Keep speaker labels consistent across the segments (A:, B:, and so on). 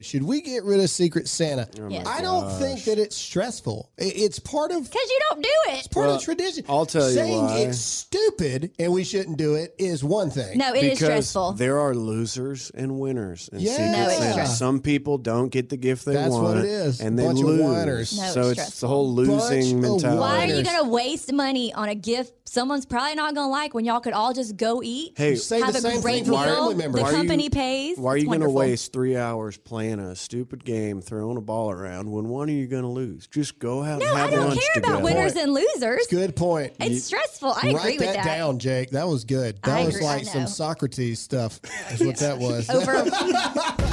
A: Should we get rid of Secret Santa?
B: Oh yes.
A: I don't think that it's stressful. It's part of
B: Because you don't do it.
A: It's part
C: Well,
A: of tradition.
C: I'll tell you
A: Saying
C: why.
A: it's stupid and we shouldn't do it is one thing.
B: No, it is
C: because
B: stressful.
C: there are losers and winners. And
A: Yeah.
C: Secret
A: No, it's
C: Santa.
A: stressful.
C: Some people don't get the gift they
A: That's what it is.
C: And they
A: Bunch of
C: lose.
A: whiners.
B: No,
C: so
B: it's
C: it's
B: stressful.
C: the whole losing
A: Bunch
C: mentality.
B: Why are you going to waste money on a gift someone's probably not going to like when y'all could all just go eat?
C: Hey,
A: Say
B: have
A: the
B: a
A: same
B: great
A: thing
B: meal.
A: family members.
B: The
C: Why are you-
B: company pays.
C: Why are
B: It's
C: you going to
B: wonderful.
C: waste three hours playing a stupid game, throwing a ball around when one are you going to lose? Just go out
B: No,
C: and
B: I don't care
C: together.
B: about winners and losers.
A: Good point.
B: It's stressful. I agree
A: Write
B: with
A: that,
B: that.
A: down, Jake. That was good. That
B: I
A: was
B: agree,
A: like some. Socrates stuff. Is what that was.
B: Over.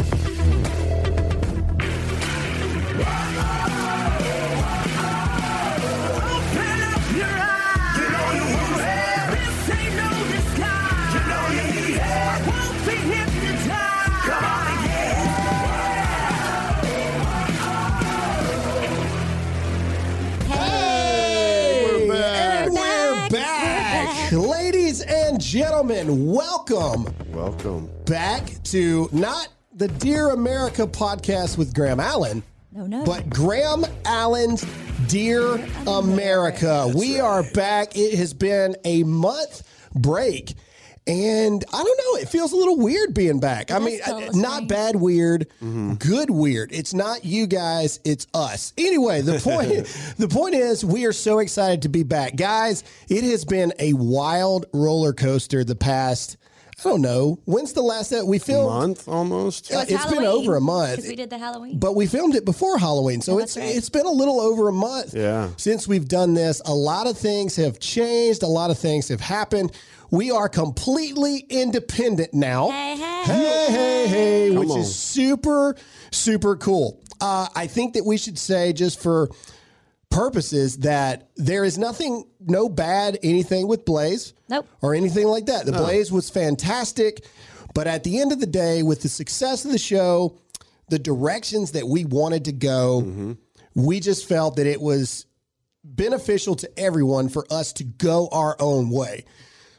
A: gentlemen, welcome
C: Welcome.
A: back to not the Dear America podcast with Graham Allen,
B: No, no.
A: but Graham Allen's Dear America. We are back. It has been a month break. And I don't know, it feels a little weird being back. I mean,
B: feel a
A: uh,
B: little
A: not
B: strange.
A: bad weird, good weird. It's not you guys, it's us. Anyway, the point the point is we are so excited to be back. Guys, it has been a wild roller coaster the past I don't know. When's the last that we filmed?
C: A Month almost.
A: Uh,
B: It's
A: it's been over a month.
B: 'cause we did the Halloween.
A: But we filmed it before Halloween, so
B: Oh,
A: it's
B: right.
A: it's been a little over a month
C: Yeah.
A: since we've done this. A lot of things have changed. A lot of things have happened. We are completely independent now.
B: Hey, hey.
A: hey, hey, hey, which
C: on.
A: is super, super cool. Uh, I think that we should say just for purposes that there is nothing, no bad anything with Blaze
B: Nope.
A: or anything like that. The Blaze was fantastic, but at the end of the day, with the success of the show, the directions that we wanted to go, mm-hmm. we just felt that it was beneficial to everyone for us to go our own way.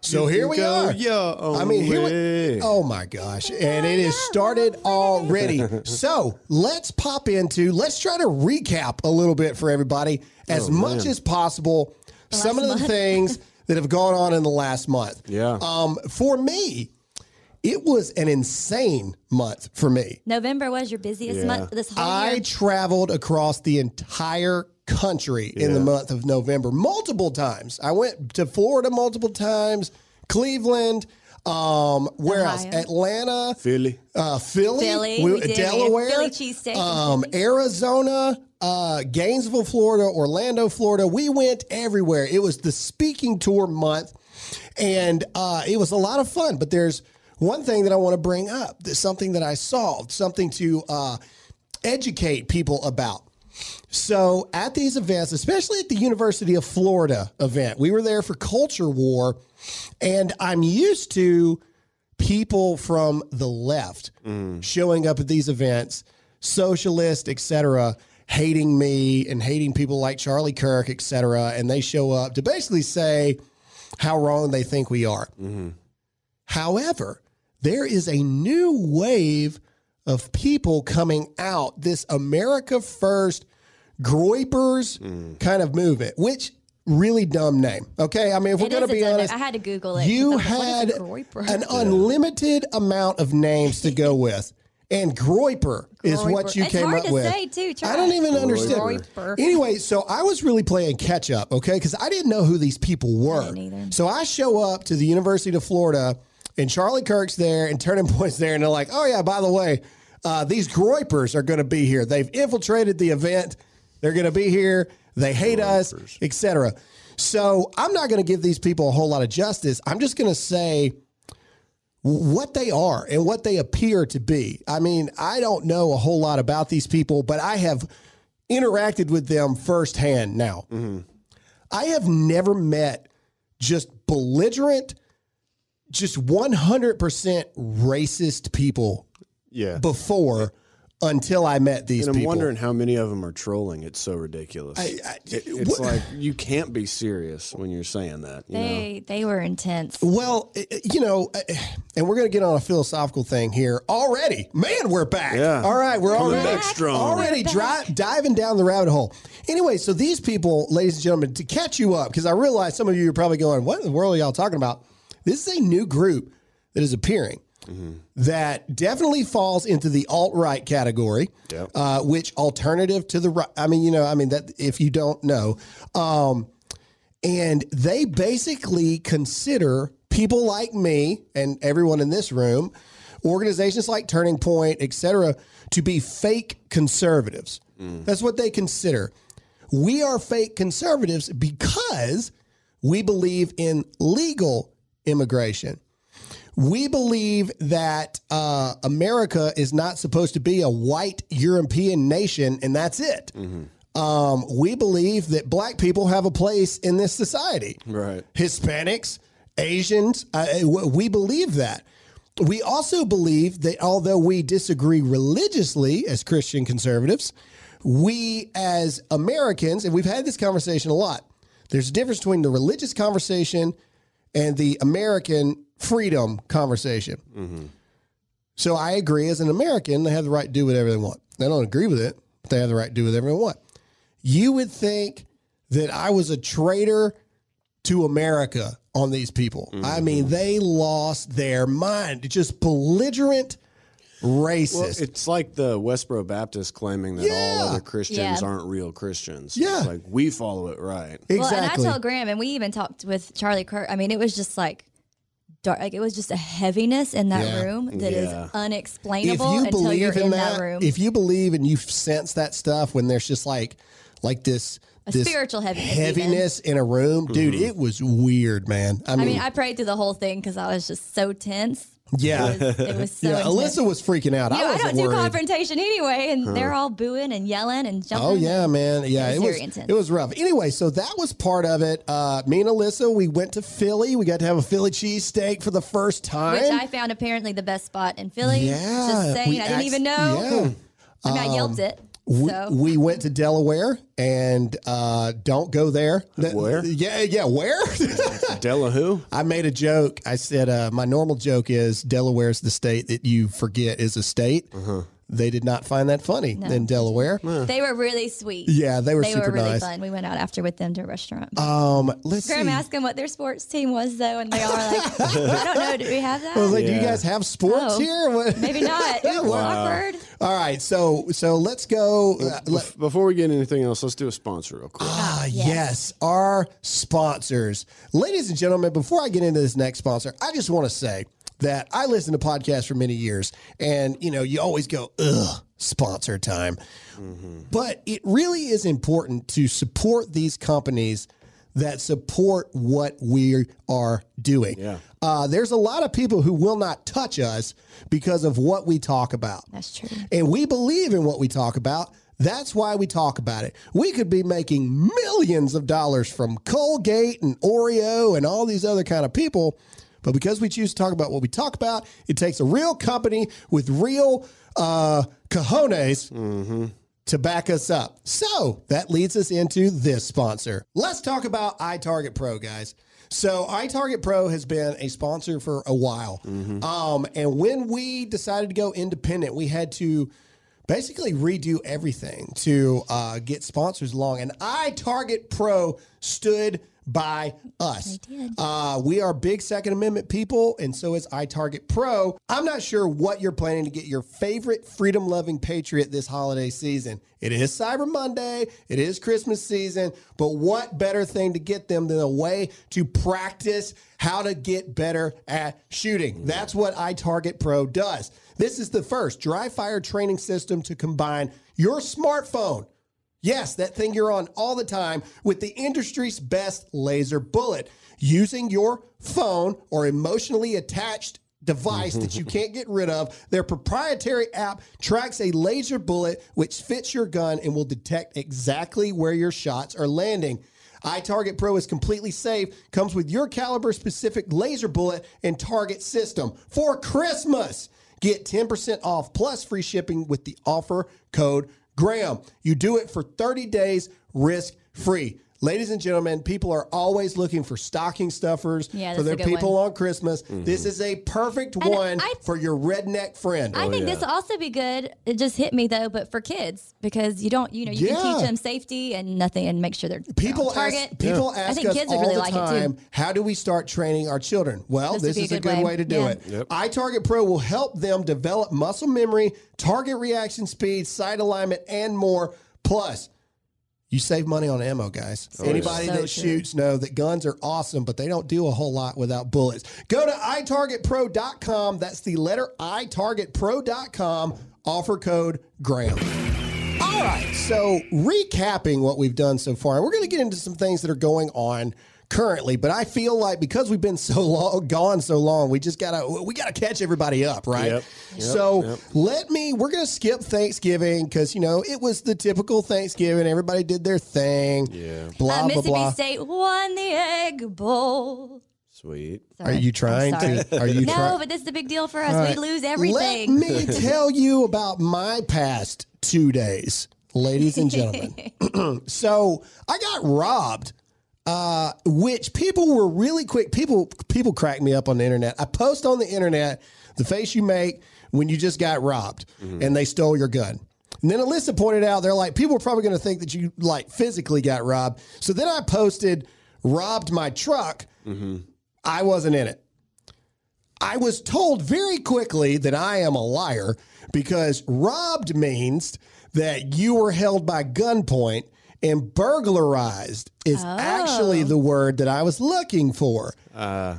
A: So here we
C: go
A: are.
C: your
A: I mean, here we, oh my gosh, and it has started already. so let's pop into. Let's try to recap a little bit for everybody as much
C: man.
A: as possible. Some of
B: last
A: the
B: month.
A: things that have gone on in the last month.
C: Yeah.
A: Um, for me, it was an insane month for me.
B: November was your busiest
C: Yeah.
B: month this whole year.
A: I
B: year.
A: traveled across the entire country in the month of November multiple times. I went to Florida multiple times, Cleveland, um, where else? Atlanta,
C: Philly.
A: uh, Philly,
B: Philly, we did.
A: Delaware,
B: Philly cheesesteak in
A: um, Arizona, uh, Gainesville, Florida, Orlando, Florida. We went everywhere. It was the speaking tour month, and uh, it was a lot of fun. But there's one thing that I want to bring up. Something that I solved, something to uh, educate people about. So at these events, especially at the University of Florida event, we were there for Culture War, and I'm used to people from the left showing up at these events, socialist, etc., hating me and hating people like Charlie Kirk, etc., and they show up to basically say how wrong they think we are. Mm-hmm. However, there is a new wave of people coming out, this America First Groypers mm. kind of movement, which really dumb name. Okay. I mean, if we're going to be
B: dumb name.
A: honest,
B: I had to Google it.
A: You
B: I was like,
A: had
B: what is
A: an unlimited amount of names to go with. And Groyper is what you
B: It's
A: came
B: hard
A: up
B: to
A: with.
B: say, too. Try.
A: I don't even understand.
B: Groyper.
A: Anyway, so I was really playing catch up, okay? Because I didn't know who these people were.
B: didn't.
A: So I show up to the University of Florida, and Charlie Kirk's there, and Turning Point's there, and they're like, "Oh yeah, by the way, uh, these Groypers are going to be here. They've infiltrated the event. They're going to be here. They hate us, etc." So I'm not going to give these people a whole lot of justice. I'm just going to say what they are and what they appear to be. I mean, I don't know a whole lot about these people, but I have interacted with them firsthand now. Mm-hmm. I have never met just belligerent, just 100% racist people
C: Yeah.
A: before until I met these
C: And I'm
A: people.
C: wondering how many of them are trolling. It's so ridiculous.
A: I- I-
C: It- it's
A: what-
C: like you can't be serious when you're saying that. You know?
B: They they were intense.
A: Well, i- i- you know, uh, and we're going to get on a philosophical thing here already. Man, we're back.
C: Yeah.
A: All right, we're
C: Coming
A: already
C: back strong.
A: already
B: We're
A: diving down the rabbit hole. Anyway, so these people, ladies and gentlemen, to catch you up, because I realize some of you are probably going, "What in the world are y'all talking about?" This is a new group that is appearing. That definitely falls into the alt right category,
C: Yep.
A: uh, which alternative to the right. I mean, you know, I mean that if you don't know, um, and they basically consider people like me and everyone in this room, organizations like Turning Point, et cetera, to be fake conservatives. That's what they consider. We are fake conservatives because we believe in legal immigration. We believe that uh, America is not supposed to be a white European nation, and that's it. Um, we believe that black people have a place in this society.
C: Right.
A: Hispanics, Asians, uh, we believe that. We also believe that although we disagree religiously as Christian conservatives, we as Americans, and we've had this conversation a lot, there's a difference between the religious conversation and the American freedom conversation. So I agree as an American, they have the right to do whatever they want. They don't agree with it, but they have the right to do whatever they want. You would think that I was a traitor to America on these people. I mm-hmm. mean, they lost their mind. It's just belligerent racist.
C: Well, it's like the Westboro Baptist claiming that
A: Yeah.
C: all other Christians
B: Yeah.
C: aren't real Christians.
A: Yeah.
C: It's like we follow it right.
A: exactly.
B: Well, and I told Graham, and we even talked with Charlie Kirk. I mean, it was just like dark. Like it was just a heaviness in that
A: Yeah.
B: room that is
C: Yeah.
A: if
B: unexplainable
A: you
B: until
A: believe
B: you're
A: in
B: in
A: that,
B: that, room.
A: if you believe and you sense that stuff when there's just like like this
B: A
A: this
B: spiritual heaviness even.
A: heaviness in a room, dude, mm-hmm. it was weird, man. I
B: I
A: mean,
B: mean, I prayed through the whole thing because I was just so tense.
A: Yeah,
B: It was, it was so
A: yeah. Alyssa was freaking out.
B: You know,
A: I
B: I,
A: wasn't
B: don't do
A: worried.
B: confrontation anyway, and they're all booing and yelling and jumping.
A: Oh yeah, man. Yeah,
B: It
A: it
B: was
A: was
B: intense.
A: it was rough. Anyway, so that was part of it. Uh, me and Alyssa, we went to Philly. We got to have a Philly cheesesteak for the first time.
B: Which I found apparently the best spot in Philly.
A: Yeah,
B: Just saying, I didn't
A: act-
B: even know.
A: yeah.
B: I mean, I yelped it.
A: We,
B: so
A: we went to Delaware and uh, don't go there.
C: Where?
A: Yeah, yeah. Where?
C: Della who?
A: I made a joke. I said uh, my normal joke is Delaware's the state that you forget is a state.
C: Uh-huh.
A: They did not find that funny in Delaware.
B: they were really sweet.
A: Yeah, they were
B: They
A: super
B: were really
A: nice.
B: fun. We went out after with them to a restaurant.
A: Um, let's
B: Graham
A: see.
B: asked them what their sports team was, though, and they all were like, I don't know. Do we have that?
A: I was like, "Do you guys have sports
B: Oh.
A: here?" What-
B: Maybe not. It was awkward.
A: All right, so so let's go. Uh, let-
C: Before we get anything else, let's do a sponsor real quick.
A: ah, yes. our sponsors, ladies and gentlemen. Before I get into this next sponsor, I just want to say that I listened to podcasts for many years, and you know, you always go, "Ugh, sponsor time," but it really is important to support these companies that support what we are doing.
C: Yeah.
A: Uh, there's a lot of people who will not touch us because of what we talk about.
B: That's true.
A: And we believe in what we talk about. That's why we talk about it. We could be making millions of dollars from Colgate and Oreo and all these other kind of people. But because we choose to talk about what we talk about, it takes a real company with real uh, cojones to back us up. So that leads us into this sponsor. Let's talk about iTarget Pro, guys. So iTarget Pro has been a sponsor for a while. Um, and when we decided to go independent, we had to basically redo everything to uh, get sponsors along. And iTarget Pro stood by us. Uh, we are big Second Amendment people, and so is iTarget Pro. I'm not sure what you're planning to get your favorite freedom loving patriot this holiday season. It is Cyber Monday, it is Christmas season, but what better thing to get them than a way to practice how to get better at shooting? That's what iTarget Pro does. This is the first dry fire training system to combine your smartphone Yes, that thing you're on all the time with the industry's best laser bullet. Using your phone or emotionally attached device that you mm-hmm. can't get rid of, their proprietary app tracks a laser bullet which fits your gun and will detect exactly where your shots are landing. iTarget Pro is completely safe, comes with your caliber specific laser bullet and target system for Christmas. Get 10% off plus free shipping with the offer code Graham. You do it for 30 days risk free. Ladies and gentlemen, people are always looking for stocking stuffers
B: Yeah,
A: for their people
B: one.
A: on Christmas. Mm-hmm. This is a perfect
B: And
A: one
B: I-
A: for your redneck friend.
B: I oh, think this will also be good. It just hit me though, but for kids because you don't, you know, you
A: Yeah.
B: can teach them safety and nothing and make sure they're
A: People
B: on target.
A: ask, people
B: I
A: ask
B: think
A: us
B: kids
A: all
B: really
A: the
B: like
A: time,
B: it too.
A: how do we start training our children? Well,
B: This
A: this, is
B: a
A: a
B: good
A: good way,
B: way.
A: to do
B: Yeah.
A: it.
C: Yep.
A: iTarget Pro will help them develop muscle memory, target reaction speed, sight alignment, and more. Plus, you save money on ammo, guys. Oh, Anybody
B: So
A: that
B: true.
A: shoots know that guns are awesome, but they don't do a whole lot without bullets. Go to itargetpro.com. That's the letter itargetpro.com. Offer code Graham. All right. So, recapping what we've done so far, we're going to get into some things that are going on currently, but I feel like because we've been so long gone so long, we just got to we got to catch everybody up, right?
C: Yep. Yep.
A: So,
C: Yep.
A: let me we're going to skip Thanksgiving cuz you know, it was the typical Thanksgiving, everybody did their thing.
C: Yeah.
A: Blah
B: Uh,
A: blah
B: Mississippi
A: blah.
B: State won the Egg Bowl.
C: Sweet.
A: Are you trying to are you
B: No,
A: trying
B: but this is a big deal for us.
A: All
B: We
A: right.
B: lose
A: Let
B: everything.
A: me tell you about my past two days, ladies and gentlemen. so I got robbed, uh, which people were really quick. People people crack me up on the internet. I post on the internet the face you make when you just got robbed and they stole your gun. And then Alyssa pointed out, they're like, people are probably going to think that you like physically got robbed. So then I posted, robbed my truck. I wasn't in it. I was told very quickly that I am a liar because robbed means that you were held by gunpoint and burglarized is actually the word that I was looking for.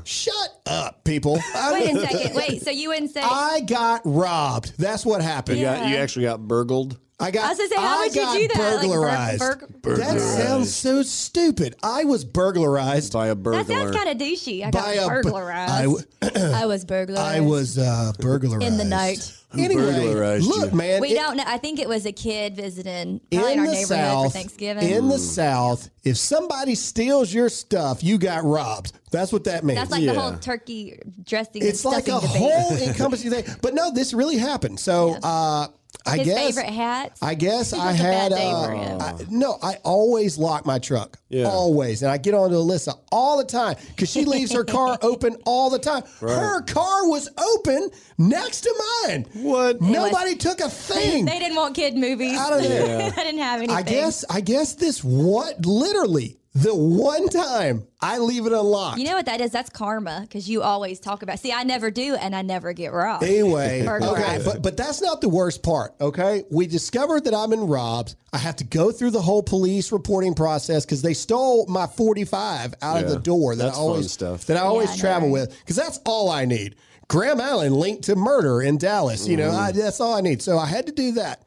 A: Shut up, people. I,
B: Wait a second. Wait, so you wouldn't say
A: I got robbed. That's what happened.
C: You, got, you actually got burgled.
A: I got
B: I was gonna say, how
A: I
B: would you
A: got
B: do that? Like, bur-
A: burglarized. that sounds so stupid. I was burglarized
C: by a burglar.
B: that sounds kind of douchey. I
A: by
B: got
A: a bu-
B: burglarized.
A: I w-
B: I was burglarized.
A: I was uh, burglarized
B: in the night.
C: Who
A: Anyway,
C: burglarized
A: look,
C: you?
A: man.
B: We
A: it-
B: don't know. I think it was a kid visiting probably in
A: in
B: our
A: the
B: neighborhood
A: south,
B: for Thanksgiving.
A: in the south, if somebody steals your stuff, you got robbed. That's what that means.
B: That's like the whole turkey dressing.
A: it's
B: and
A: like a
B: debate.
A: whole encompassing thing. But no, this really happened. So uh, I
B: His
A: guess
B: favorite hats.
A: I guess I
B: was a
A: had
B: bad day
A: uh,
B: for him.
A: I- no. I always lock my truck.
C: Yeah.
A: Always, and I get on to Alyssa all the time because she leaves her car open all the time. Her car was open next to mine.
C: What?
A: Nobody took a thing.
B: They didn't want kid movies.
A: Out of there.
B: I didn't have anything.
A: I guess I guess this what literally the one time I leave it unlocked.
B: You know what that is? That's karma because you always talk about. See, I never do, and I never get robbed.
A: Anyway, okay, but but that's not the worst part. Okay, we discovered that I'm in robbed. I have to go through the whole police reporting process because they stole my 45 out of the door that
C: that's
A: I always
C: stuff.
A: that I always
B: I
A: travel
B: right?
A: with because that's all I need. Graham Allen linked to murder in Dallas. You know,
C: Mm-hmm.
A: I, that's all I need. So I had to do that.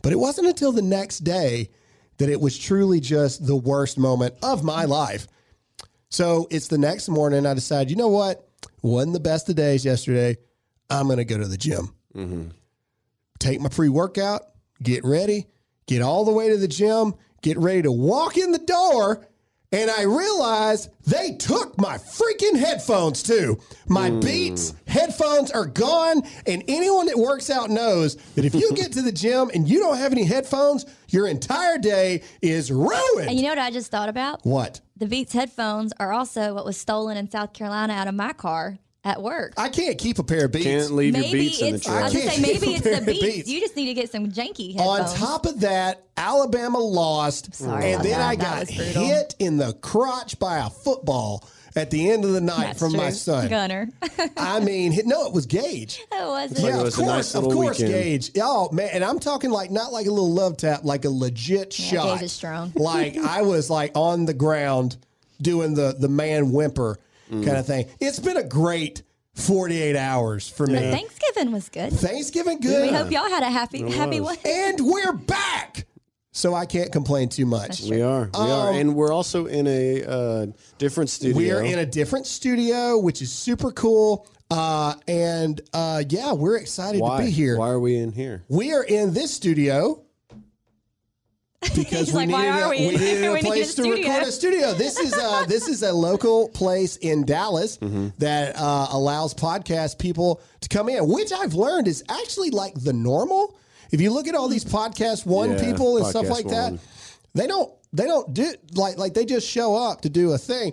A: But it wasn't until the next day that it was truly just the worst moment of my life. So it's the next morning. I decided, you know what? Wasn't the best of days yesterday. I'm going to go to the gym. Mm-hmm. Take my pre workout, get ready, get all the way to the gym, get ready to walk in the door. And I realized they took my freaking headphones too. My hmm. Beats headphones are gone. And anyone that works out knows that if you get to the gym and you don't have any headphones, your entire day is ruined.
B: And you know what I just thought about?
A: what?
B: The Beats headphones are also what was stolen in South Carolina out of my car at work.
A: I can't keep a pair of Beats.
C: Can't leave your
B: maybe
C: beats in the
B: it's. I
C: truck.
B: was gonna
A: I
B: say
A: can't
B: maybe it's
A: compare
B: the beats.
A: Beats.
B: You just need to get some janky
A: On top of that, Alabama lost,
B: sorry
A: and then
B: that.
A: I got hit in the crotch by a football at the end of the night
B: That's
A: from my son.
B: Gunner.
A: I mean, hit- no, it was Gage.
B: it wasn't.
C: Like
A: yeah,
C: it
A: of
C: was a
A: course,
C: nice
A: of course,
C: weekend.
A: Gage. Oh man, and I'm talking like not like a little love tap, like a legit
B: Yeah,
A: shot.
B: Gage is strong.
A: like I was like on the ground doing the the man whimper
C: Mm.
A: kind of thing. It's been a great 48 hours for me.
B: But Thanksgiving was good.
A: Thanksgiving good.
B: We hope y'all had a happy, happy
C: was.
B: one.
A: and we're back. So I can't complain too much.
C: We are. We are.
A: Um,
C: And we're also in a uh, different studio.
A: We are in a different studio, which is super cool. Uh, and uh, yeah, we're excited
C: Why?
A: to be here.
C: Why are we in here?
A: We are in this studio. because
B: He's
A: we
B: like, "Why
A: needed,
B: are we
A: we needed a
B: we need a
A: place to
B: studio."
A: record a studio. This is uh, this is a local place in Dallas
C: Mm-hmm.
A: that uh, allows podcast people to come in, which I've learned is actually like the normal. If you look at all these podcast one
C: Yeah,
A: people and stuff like that, they don't they don't do like like they just show up to do a thing.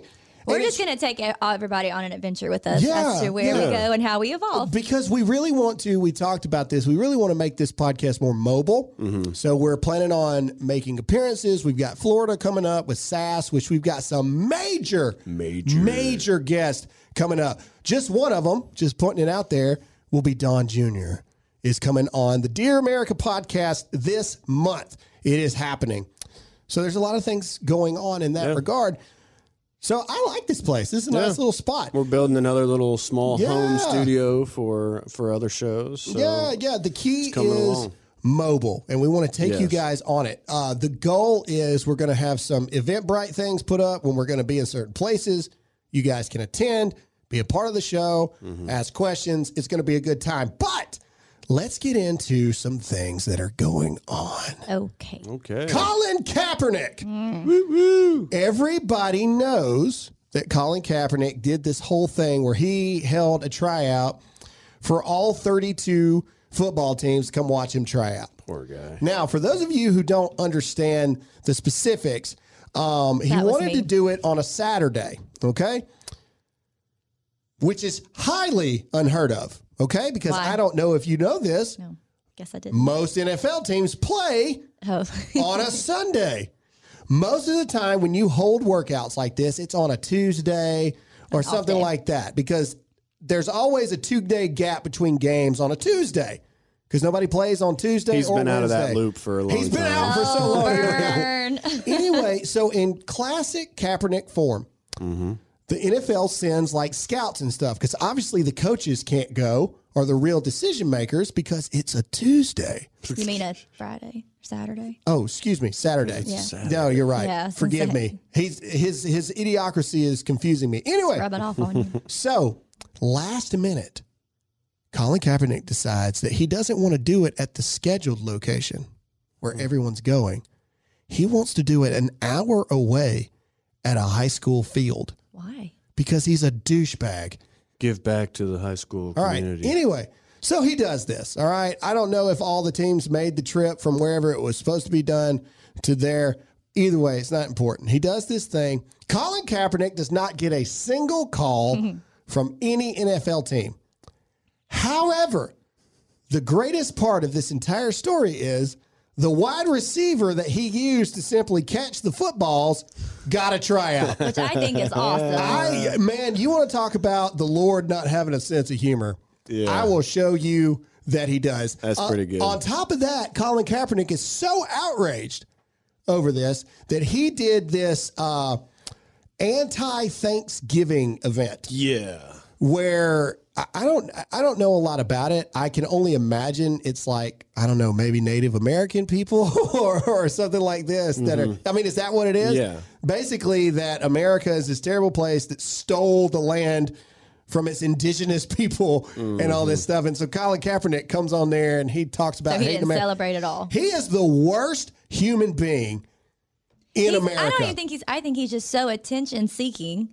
B: We're just going to take uh, everybody on an adventure with us
A: Yeah,
B: as to where we go and how we evolve.
A: because we really want to we talked about this we really want to make this podcast more mobile. Mm-hmm. So we're planning on making appearances. We've got florida coming up with sass which we've got some major
C: Major.
A: major guests coming up. Just one of them just putting it out there will be don jr is coming on the dear america podcast this month. It is happening. So there's a lot of things going on in that
C: Yeah.
A: regard so i like this place this is a nice little spot
C: We're building another little small
A: Yeah.
C: home studio for for other shows. So
A: yeah, yeah. The key is
C: along.
A: mobile, and we want to take you guys on it. Uh, the goal is we're going to have some Eventbrite things put up when we're going to be in certain places. You guys can attend, be a part of the show,
C: Mm-hmm.
A: ask questions. It's going to be a good time. But let's get into some things that are going on.
B: Okay.
C: Okay.
A: Colin Kaepernick.
C: Mm.
A: Everybody knows that Colin Kaepernick did this whole thing where he held a tryout for all 32 football teams to come watch him try out.
C: Poor guy.
A: Now, for those of you who don't understand the specifics, um, he wanted
B: me.
A: to do it on a Saturday, okay? Which is highly unheard of, okay? Because
B: Why?
A: I don't know if you know this.
B: No, guess I didn't.
A: Most NFL teams play
B: Oh.
A: on a Sunday. Most of the time, when you hold workouts like this, it's on a Tuesday or something like that because there's always a two day gap between games on a Tuesday because nobody plays on Tuesday.
C: He's
A: or
C: been out of that loop for a long
A: He's been
C: time.
A: out for so
B: Oh,
A: long.
B: burn.
A: anyway, so in classic Kaepernick form,
C: Mm-hmm.
A: The NFL sends like scouts and stuff because obviously the coaches can't go or the real decision makers because it's a Tuesday.
B: you mean a Friday, Saturday?
A: Oh, excuse me, Saturday.
B: Yeah.
A: No, you're right.
B: Yeah, I was gonna
A: Forgive me. He's his his idiocracy is confusing me. Anyway,
B: Rubbing off on you.
A: so last minute, Colin Kaepernick decides that he doesn't want to do it at the scheduled location where hmm. everyone's going. He wants to do it an hour away at a high school field
B: Why?
A: Because he's a douchebag.
C: Give back to the high school
A: All right.
C: community.
A: Anyway, so he does this. All right. I don't know if all the teams made the trip from wherever it was supposed to be done to there. Either way, it's not important. He does this thing. Colin Kaepernick does not get a single call from any NFL team. However, the greatest part of this entire story is the wide receiver that he used to simply catch the footballs got a tryout.
B: Which I think is awesome.
A: I man, you want to talk about the Lord not having a sense of humor?
C: Yeah.
A: I will show you that he does.
C: That's
A: Uh,
C: pretty good.
A: On top of that, Colin Kaepernick is so outraged over this that he did this uh, anti-Thanksgiving event
C: yeah.
A: where I I don't I don't know a lot about it. I can only imagine it's like I don't know maybe Native American people or, or something like this that are. I mean, is that what it is?
C: Mm-hmm. Yeah.
A: Basically, that America is this terrible place that stole the land from its indigenous people and all
C: Mm-hmm.
A: this stuff. And so Colin Kaepernick comes on there and he talks about
B: so he
A: hating
B: didn't
A: America.
B: celebrate at all.
A: He is the worst human being in
B: He's-
A: America.
B: I don't even think he's. I think he's just so attention seeking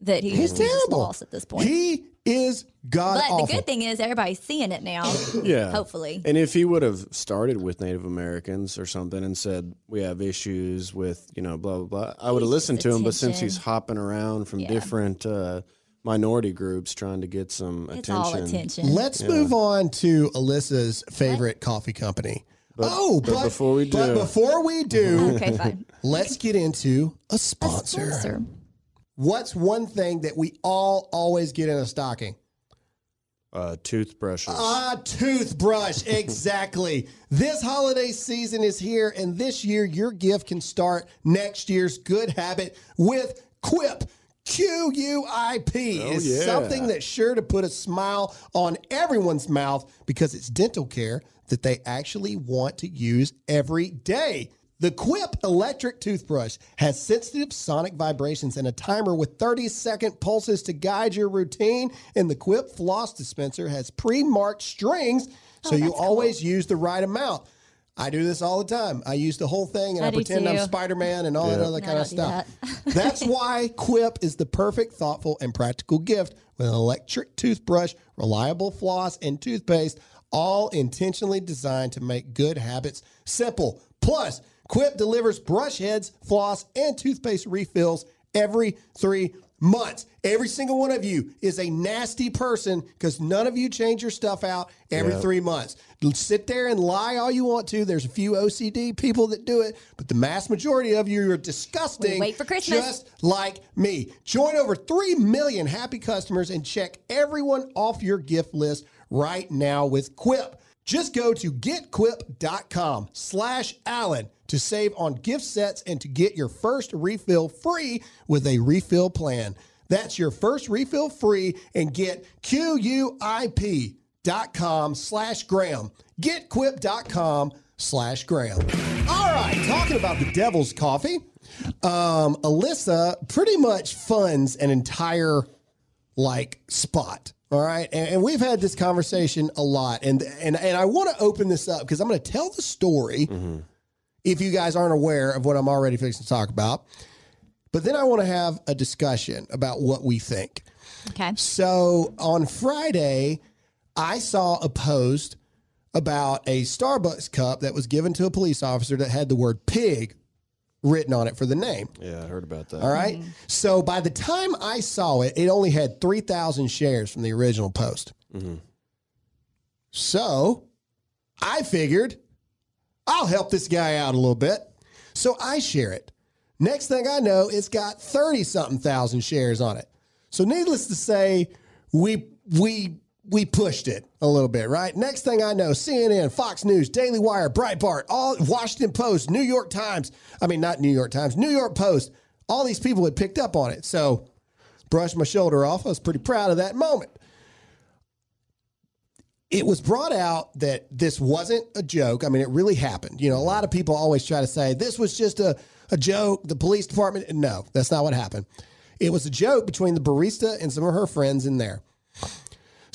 B: that he,
A: He's
B: he's
A: terrible.
B: lost at this point.
A: He is god
B: but
A: awful.
B: the good thing is everybody's seeing it now.
C: Yeah.
B: Hopefully.
C: And if he would have started with Native Americans or something and said we have issues with you know blah blah blah, I would have listened to him. But since he's hopping around from
B: Yeah.
C: different uh, minority groups trying to get some
B: it's
C: attention,
B: all attention.
A: Let's move on to Alyssa's favorite coffee company. oh,
C: but
A: but,
C: before we
A: but
C: do-
A: before we do,
B: okay, fine.
A: let's get into a
B: A
A: sponsor. What's one thing that we all always get in a stocking?
C: uh, toothbrushes.
A: A toothbrush, exactly. this holiday season is here, and this year your gift can start next year's good habit with Quip. Q U I P
C: Oh,
A: is
C: yeah.
A: something that's sure to put a smile on everyone's mouth because it's dental care that they actually want to use every day. The Quip electric toothbrush has sensitive sonic vibrations and a timer with 30 second pulses to guide your routine. And the Quip floss dispenser has pre marked strings, oh, so you always use the right amount. I do this all the time. I use the whole thing and I,
B: I do
A: pretend I'm
B: too.
A: Spider Man and all that other
B: No,
A: kind of stuff.
B: do
A: That's why Quip is the perfect, thoughtful, and practical gift with an electric toothbrush, reliable floss, and toothpaste, all intentionally designed to make good habits simple. Plus, Quip delivers brush heads, floss, and toothpaste refills every three months. Every single one of you is a nasty person because none of you change your stuff out every
C: Yeah.
A: three months. Sit there and lie all you want to. There's a few OCD people that do it, but the mass majority of you are disgusting.
B: We wait for Christmas.
A: Just like me. Join over 3 million happy customers and check everyone off your gift list right now with Quip. Just go to getquip.com slash Allen to save on gift sets and to get your first refill free with a refill plan. That's your first refill free and get QUIP.com slash Graham. Getquip.com slash Graham. All right, talking about the devil's coffee, um, Alyssa pretty much funds an entire like spot. All right. And, and we've had this conversation a lot. And and and I want to open this up because I'm going to tell the story mm-hmm. if you guys aren't aware of what I'm already fixing to talk about. But then I want to have a discussion about what we think.
B: Okay.
A: So on Friday, I saw a post about a Starbucks cup that was given to a police officer that had the word pig written on it for the name.
C: Yeah, I heard about that.
A: All right. So by the time I saw it, it only had 3,000 shares from the original post. Mm-hmm. So I figured I'll help this guy out a little bit. So I share it. Next thing I know, it's got 30 something thousand shares on it. So needless to say, we we we pushed it a little bit, right? Next thing I know, CNN, Fox News, Daily Wire, Breitbart, all Washington Post, New York Times. I mean, not New York Times, New York Post. All these people had picked up on it. So brushed my shoulder off. I was pretty proud of that moment. It was brought out that this wasn't a joke. I mean, it really happened. You know, a lot of people always try to say this was just a, a joke. The police department. No, that's not what happened. It was a joke between the barista and some of her friends in there.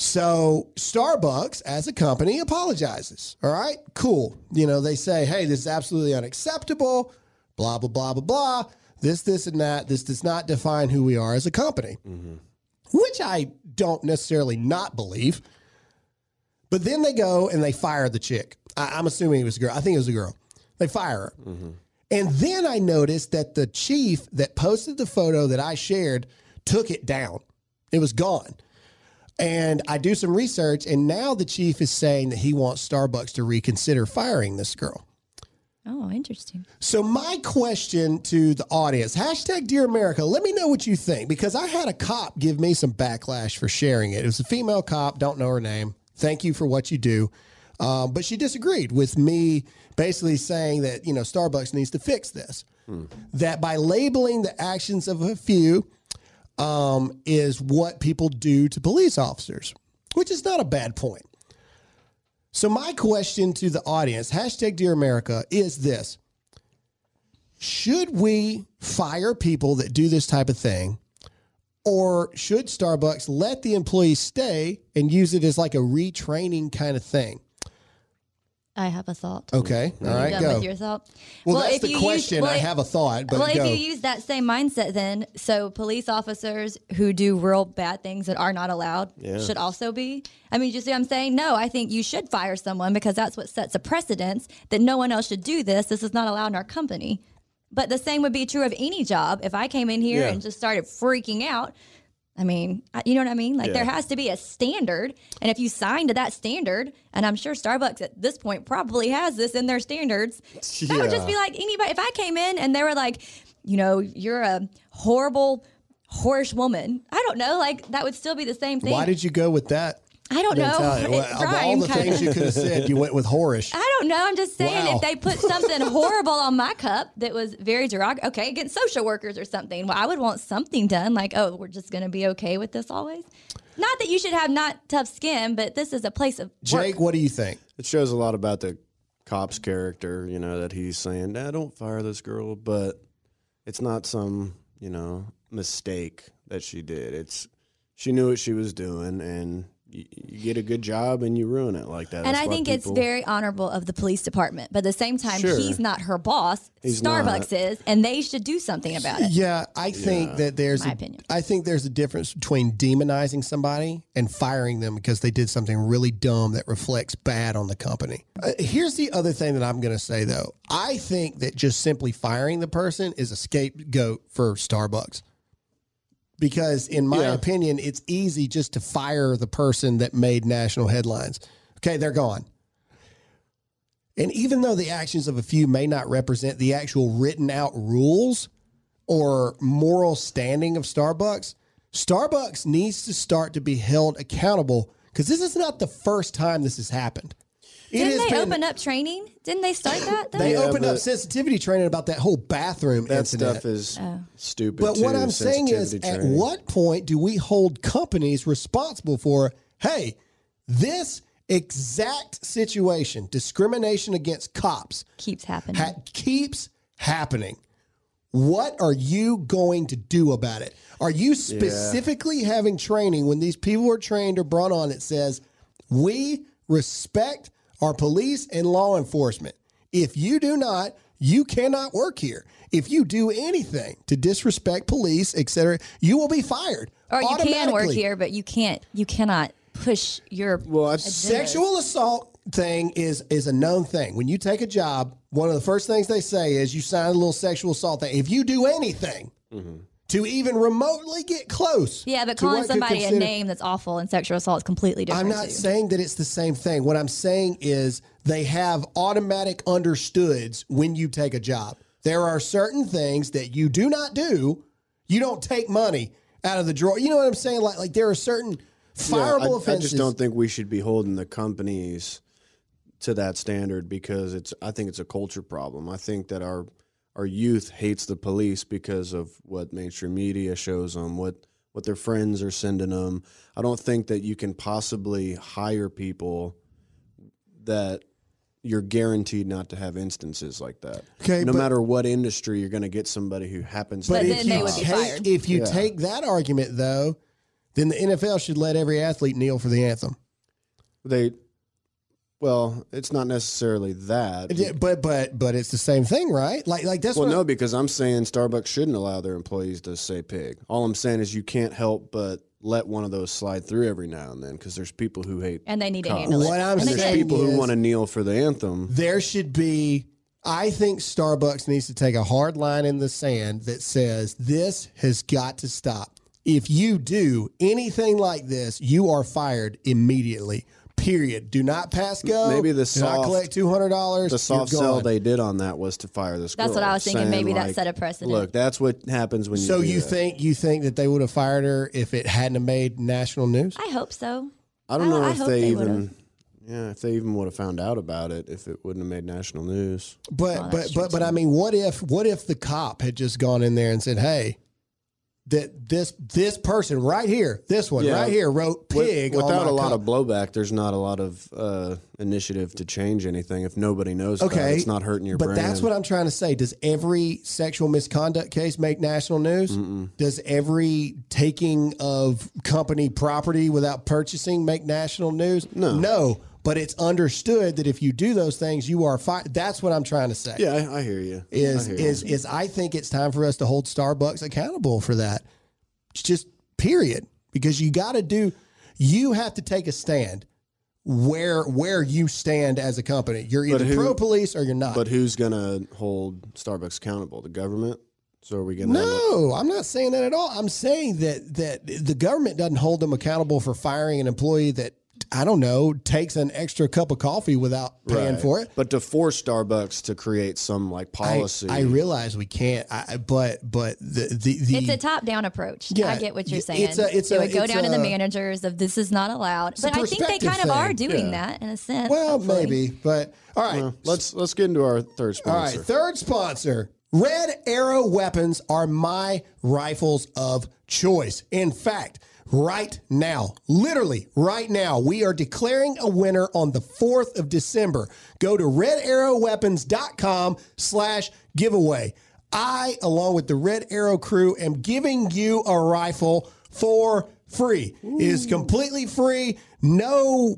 A: So Starbucks, as a company, apologizes. All right, cool. You know, they say, hey, this is absolutely unacceptable, blah, blah, blah, blah, blah. This, this, and that. This does not define who we are as a company, mm-hmm. which I don't necessarily not believe. But then they go and they fire the chick. I, I'm assuming it was a girl. I think it was a girl. They fire her. Mm-hmm. And then I noticed that the chief that posted the photo that I shared took it down. It was gone. And I do some research, and now the chief is saying that he wants Starbucks to reconsider firing this girl.
B: Oh, interesting.
A: So my question to the audience, hashtag Dear America, let me know what you think because I had a cop give me some backlash for sharing it. It was a female cop, don't know her name. Thank you for what you do. Um, but she disagreed with me basically saying that, you know, Starbucks needs to fix this. That by labeling the actions of a few um, is what people do to police officers, which is not a bad point. So my question to the audience, hashtag Dear America, is this. Should we fire people that do this type of thing? Or should Starbucks let the employees stay and use it as like a retraining kind of thing?
B: I have a thought.
A: Okay. All
B: Are you
A: right,
B: done
A: go.
B: with your thought?
A: well, that's
B: if
A: the
B: you use-
A: question.
B: well,
A: I have a thought, but
B: well,
A: go.
B: if you use that same mindset, then so police officers who do real bad things that are not allowed
C: Yeah.
B: should also be. I mean, you see, what I'm saying no. I think you should fire someone because that's what sets a precedence that no one else should do this. This is not allowed in our company. But the same would be true of any job. If I came in here
C: Yeah.
B: and just started freaking out, I mean, you know what I mean? Like there has to be a standard, and if you sign to that standard, and I'm sure Starbucks at this point probably has this in their standards, that would just be like anybody. If I came in and they were like, you know, you're a horrible, whorish woman, I don't know, like that would still be the same thing.
A: Why did you go with that?
B: I don't know.
A: mentality?
B: It
A: Well, of all the things you could have said, you went with whorish.
B: I don't know. I'm just saying
A: Wow.
B: if they put something horrible on my cup that was very derogatory, okay, against social workers or something, well, I would want something done. Like, oh, we're just going to be okay with this always. Not that you should have not tough skin, but this is a place of work.
A: Jake, what do you think?
C: It shows a lot about the cop's character, you know, that he's saying, nah, don't fire this girl, but it's not some, you know, mistake that she did. It's she knew what she was doing and you, you get a good job and you ruin it like that.
B: And
C: That's
B: I
C: why
B: think it's very honorable of the police department. But at the same time,
C: Sure.
B: he's not her boss.
C: He's
B: Starbucks
C: not.
B: is, and they should do something about it.
A: Yeah, I think that there's
B: My
A: a,
B: opinion.
A: I think there's a difference between demonizing somebody and firing them because they did something really dumb that reflects bad on the company. Uh, here's the other thing that I'm going to say though. I think that just simply firing the person is a scapegoat for Starbucks. Because in my
C: Yeah.
A: opinion, it's easy just to fire the person that made national headlines. Okay, they're gone. And even though the actions of a few may not represent the actual written out rules or moral standing of Starbucks, Starbucks needs to start to be held accountable because this is not the first time this has happened. It
B: Didn't
A: has
B: they
A: been-
B: open up training? Didn't they start that? though?
A: They
C: Yeah,
A: opened up sensitivity training about that whole bathroom
C: that
A: incident.
C: stuff is oh. stupid.
A: But what I'm saying is,
C: sensitivity
A: at what point do we hold companies responsible for, hey, this exact situation, discrimination against cops,
B: Keeps happening.
A: ha- keeps happening? What are you going to do about it? Are you specifically having training when these people are trained or brought on It says, we respect our police and law enforcement? If you do not, you cannot work here. If you do anything to disrespect police, et cetera, you will be fired.
B: or you can work here, but you can't. You cannot push your.
C: Well,
A: Sexual assault thing is is a known thing. When you take a job, one of the first things they say is you sign a little sexual assault thing. If you do anything mm-hmm. To even remotely get close,
B: Yeah, but calling
A: could
B: somebody a name that's awful and sexual assault is completely different.
A: I'm not
B: too.
A: saying that it's the same thing. What I'm saying is they have automatic understoods when you take a job. There are certain things that you do not do. You don't take money out of the drawer. You know what I'm saying? Like like there are certain fireable
C: I, I
A: offenses.
C: just don't think we should be holding the companies to that standard because it's. I think it's a culture problem. I think that our our youth hates the police because of what mainstream media shows them, what what their friends are sending them. I don't think that you can possibly hire people that you're guaranteed not to have instances like that.
A: Okay,
C: no
A: but-
C: matter what industry, you're going to get somebody who happens.
B: But
C: to
B: then
A: if
B: they
A: you
B: would be
A: take,
B: fired.
A: If you
C: Yeah.
A: take that argument, though, then the NFL should let every athlete kneel for the anthem.
C: they. Well, it's not necessarily that.
A: Yeah, But but but it's the same thing, right? Like like that's
C: Well,
A: what
C: no, because I'm saying Starbucks shouldn't allow their employees to say pig. All I'm saying is you can't help but let one of those slide through every now and then because there's people who hate.
B: and they need to
C: cops.
B: handle it.
A: What I'm
B: And they
C: there's
A: saying
B: should.
C: people who
A: is-
C: want to kneel for the anthem.
A: there should be. I think Starbucks needs to take a hard line in the sand that says this has got to stop. If you do anything like this, you are fired immediately. Period. Do not pass go.
C: Maybe the
A: do not
C: soft-
A: collect two hundred dollars.
C: The soft sell they did on that was to fire this girl.
B: That's what I was thinking.
C: saying,
B: Maybe that set a precedent.
C: Look, that's what happens when you.
A: So you
C: that.
A: think you think that they would have fired her if it hadn't have made national news?
B: I hope so.
C: I don't
B: I-
C: know
B: I
C: if they,
B: they
C: even.
B: would've.
C: Yeah, if they even would have found out about it, if it wouldn't have made national news.
A: But
B: Oh,
A: but
B: that's true,
A: but but I mean, what if what if the cop had just gone in there and said, "Hey, that this this person right here, this one
C: Yeah.
A: right here wrote pig on
C: without a lot
A: cup."
C: of blowback, there's not a lot of uh, initiative to change anything. If nobody knows, about it,
A: Okay,
C: it's not hurting your
A: but
C: brand.
A: that's what I'm trying to say. Does every sexual misconduct case make national news? Does every taking of company property without purchasing make national news?
C: No.
A: no. But it's understood that if you do those things, you are fired. That's what I'm trying to say.
C: Yeah, I, I hear you.
A: is
C: I hear you.
A: is is I think it's time for us to hold Starbucks accountable for that. It's just period because you got to do you have to take a stand where where you stand as a company. You're either
C: who-
A: pro police or you're not.
C: But who's gonna hold Starbucks accountable? The government. So are we gonna?
A: no, I'm not saying that at all. I'm saying that that the government doesn't hold them accountable for firing an employee that I don't know takes an extra cup of coffee without paying
C: Right.
A: for it.
C: But to force Starbucks to create some like policy.
A: I realize we can't. I, I- but but the the, the
B: It's a top down approach.
A: Yeah,
B: I get what you're saying.
A: it's a- it's
B: it
A: a-
B: would go
A: it's
B: down to the managers of this is not allowed. But I think they
A: perspective
B: kind of are doing
C: Yeah.
B: that in a sense.
A: well
B: hopefully.
A: maybe, but all right.
C: Well, let's let's get into our third sponsor.
A: All right, third sponsor. Red Arrow weapons are my rifles of choice. In fact, right now, literally right now, we are declaring a winner on the 4th of December. Go to redarrowweapons.com slash giveaway. I, along with the Red Arrow crew, am giving you a rifle for free. It is completely free. No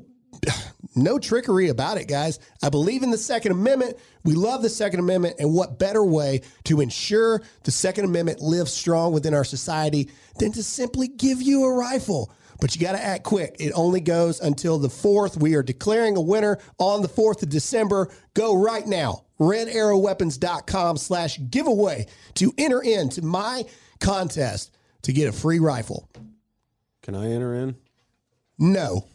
A: no trickery about it, guys. I believe in the Second Amendment. We love the Second Amendment. And what better way to ensure the Second Amendment lives strong within our society than to simply give you a rifle? But you got to act quick. It only goes until the 4th. We are declaring a winner on the 4th of December. Go right now, redarrowweapons.com slash giveaway to enter into my contest to get a free rifle.
C: Can I enter in?
A: No.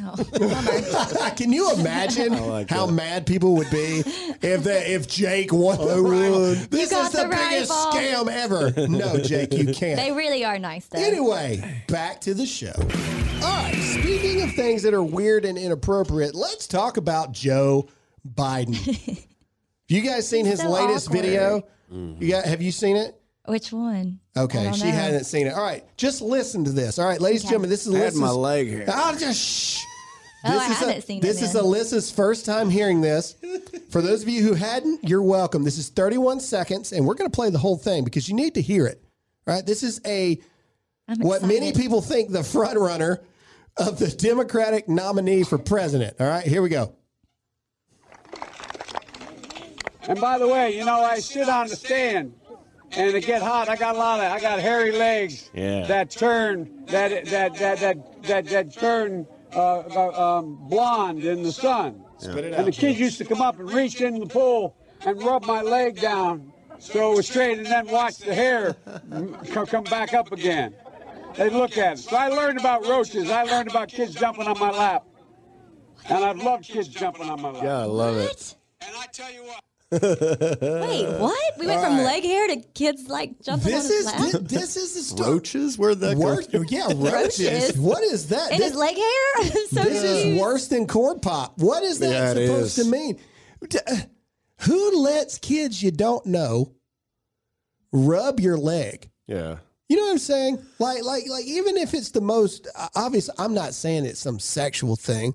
B: Oh.
A: Can you imagine
C: like
A: how
C: that.
A: mad people would be if they, if Jake won the rifle? This is the,
B: the
A: biggest
B: rifle.
A: scam ever. No, Jake, you can't.
B: they really are nice though.
A: Anyway, back to the show. All right, speaking of things that are weird and inappropriate, let's talk about Joe Biden. you guys seen his
B: so
A: latest
B: awkward.
A: video? You got have you seen it?
B: Which one?
A: Okay, she
B: know.
A: hadn't seen it. All right, just listen to this. All right, ladies and gentlemen, this is
C: I had my leg here.
A: I'll just shh.
B: Oh, I
A: is
B: haven't
A: a,
B: seen it
A: This is
B: then.
A: Alyssa's first time hearing this. For those of you who hadn't, you're welcome. This is 31 seconds, and we're going to play the whole thing because you need to hear it. All right, this is a
B: I'm
A: what many people think the front runner of the Democratic nominee for president. All right, here we go.
D: And by the way, you know, I sit on the stand and it get hot. I got a lot of, I got hairy legs
C: Yeah.
D: that turn, that, that, that, that, that, that turn uh, uh, um, blonde in the sun. and the kids used to come up and reach in the pool and rub my leg down so it was straight and then watch the hair co- come back up again. They look at it. So I learned about roaches. I learned about kids jumping on my lap. And I've loved kids jumping on my lap.
C: Yeah, I love it.
D: And I tell you what.
B: Wait, what? We went
A: All
B: from
A: right.
B: leg hair to kids like jumping
A: This
B: on his
A: is
B: lap.
A: this, this is the story.
C: Roaches? Where'd that go?
A: Yeah, roaches.
B: Roaches.
A: What is that?
B: In
A: This-
B: his leg hair? I'm so
A: This is
B: confused.
A: worse than corn pop. What is that
C: Yeah, it
A: supposed
C: is.
A: to mean? D- uh, Who lets kids you don't know rub your leg?
C: Yeah.
A: You know what I'm saying? Like, like, like, even if it's the most uh, obvious, I'm not saying it's some sexual thing,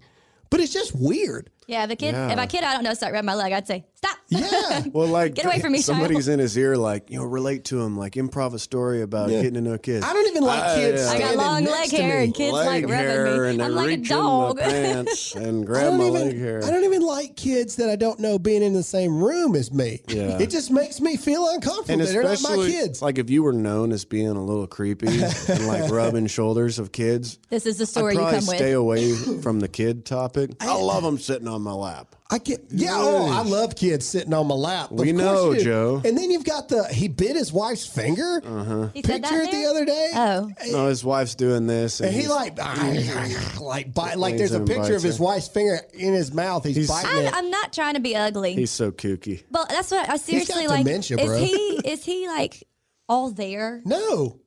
A: but it's just weird.
B: Yeah, if a kid,
C: Yeah.
B: if a kid I don't know start rubbing my leg, I'd say stop.
A: Yeah.
C: Well, like
B: Get away from me,
C: Somebody's
B: child.
C: in his ear, like you know, relate to him, like improv a story about getting to know a kid.
A: I don't even like
C: I-
A: kids.
C: yeah.
B: I got
A: standing
B: long leg hair and kids
C: leg
B: like rubbing
C: hair,
B: me.
C: and
B: I'm like a dog.
C: pants and
A: I
C: grab
A: don't
C: my
A: even.
C: leg hair.
A: I don't even like kids that I don't know being in the same room as me.
C: Yeah.
A: It just makes me feel uncomfortable.
C: and
A: They're not my
C: especially
A: kids.
C: like if you were known as being a little creepy and like rubbing shoulders of kids,
B: This is the
C: I'd
B: story you
C: probably
B: come
C: stay
B: with.
C: away from the kid topic. I love them sitting on my lap.
A: I get yeah. Oh, I love kids sitting on my lap. Of
C: We
A: course
C: know,
A: you do.
C: Joe.
A: And then you've got the he bit his wife's finger uh-huh.
B: He said that
A: picture it the
B: there?
A: other day.
B: Oh,
C: No, his wife's doing this, and,
A: And he
C: he's-
A: like like bite like there's a
C: in and
A: picture of
C: bites
A: his
C: her.
A: wife's finger in his mouth. He's,
C: He's-
A: biting
B: I'm,
A: it.
B: I'm not trying to be ugly.
C: he's so kooky.
B: but that's what I seriously
A: got
B: like.
A: dementia, bro.
B: Is he is he like all there?
A: no.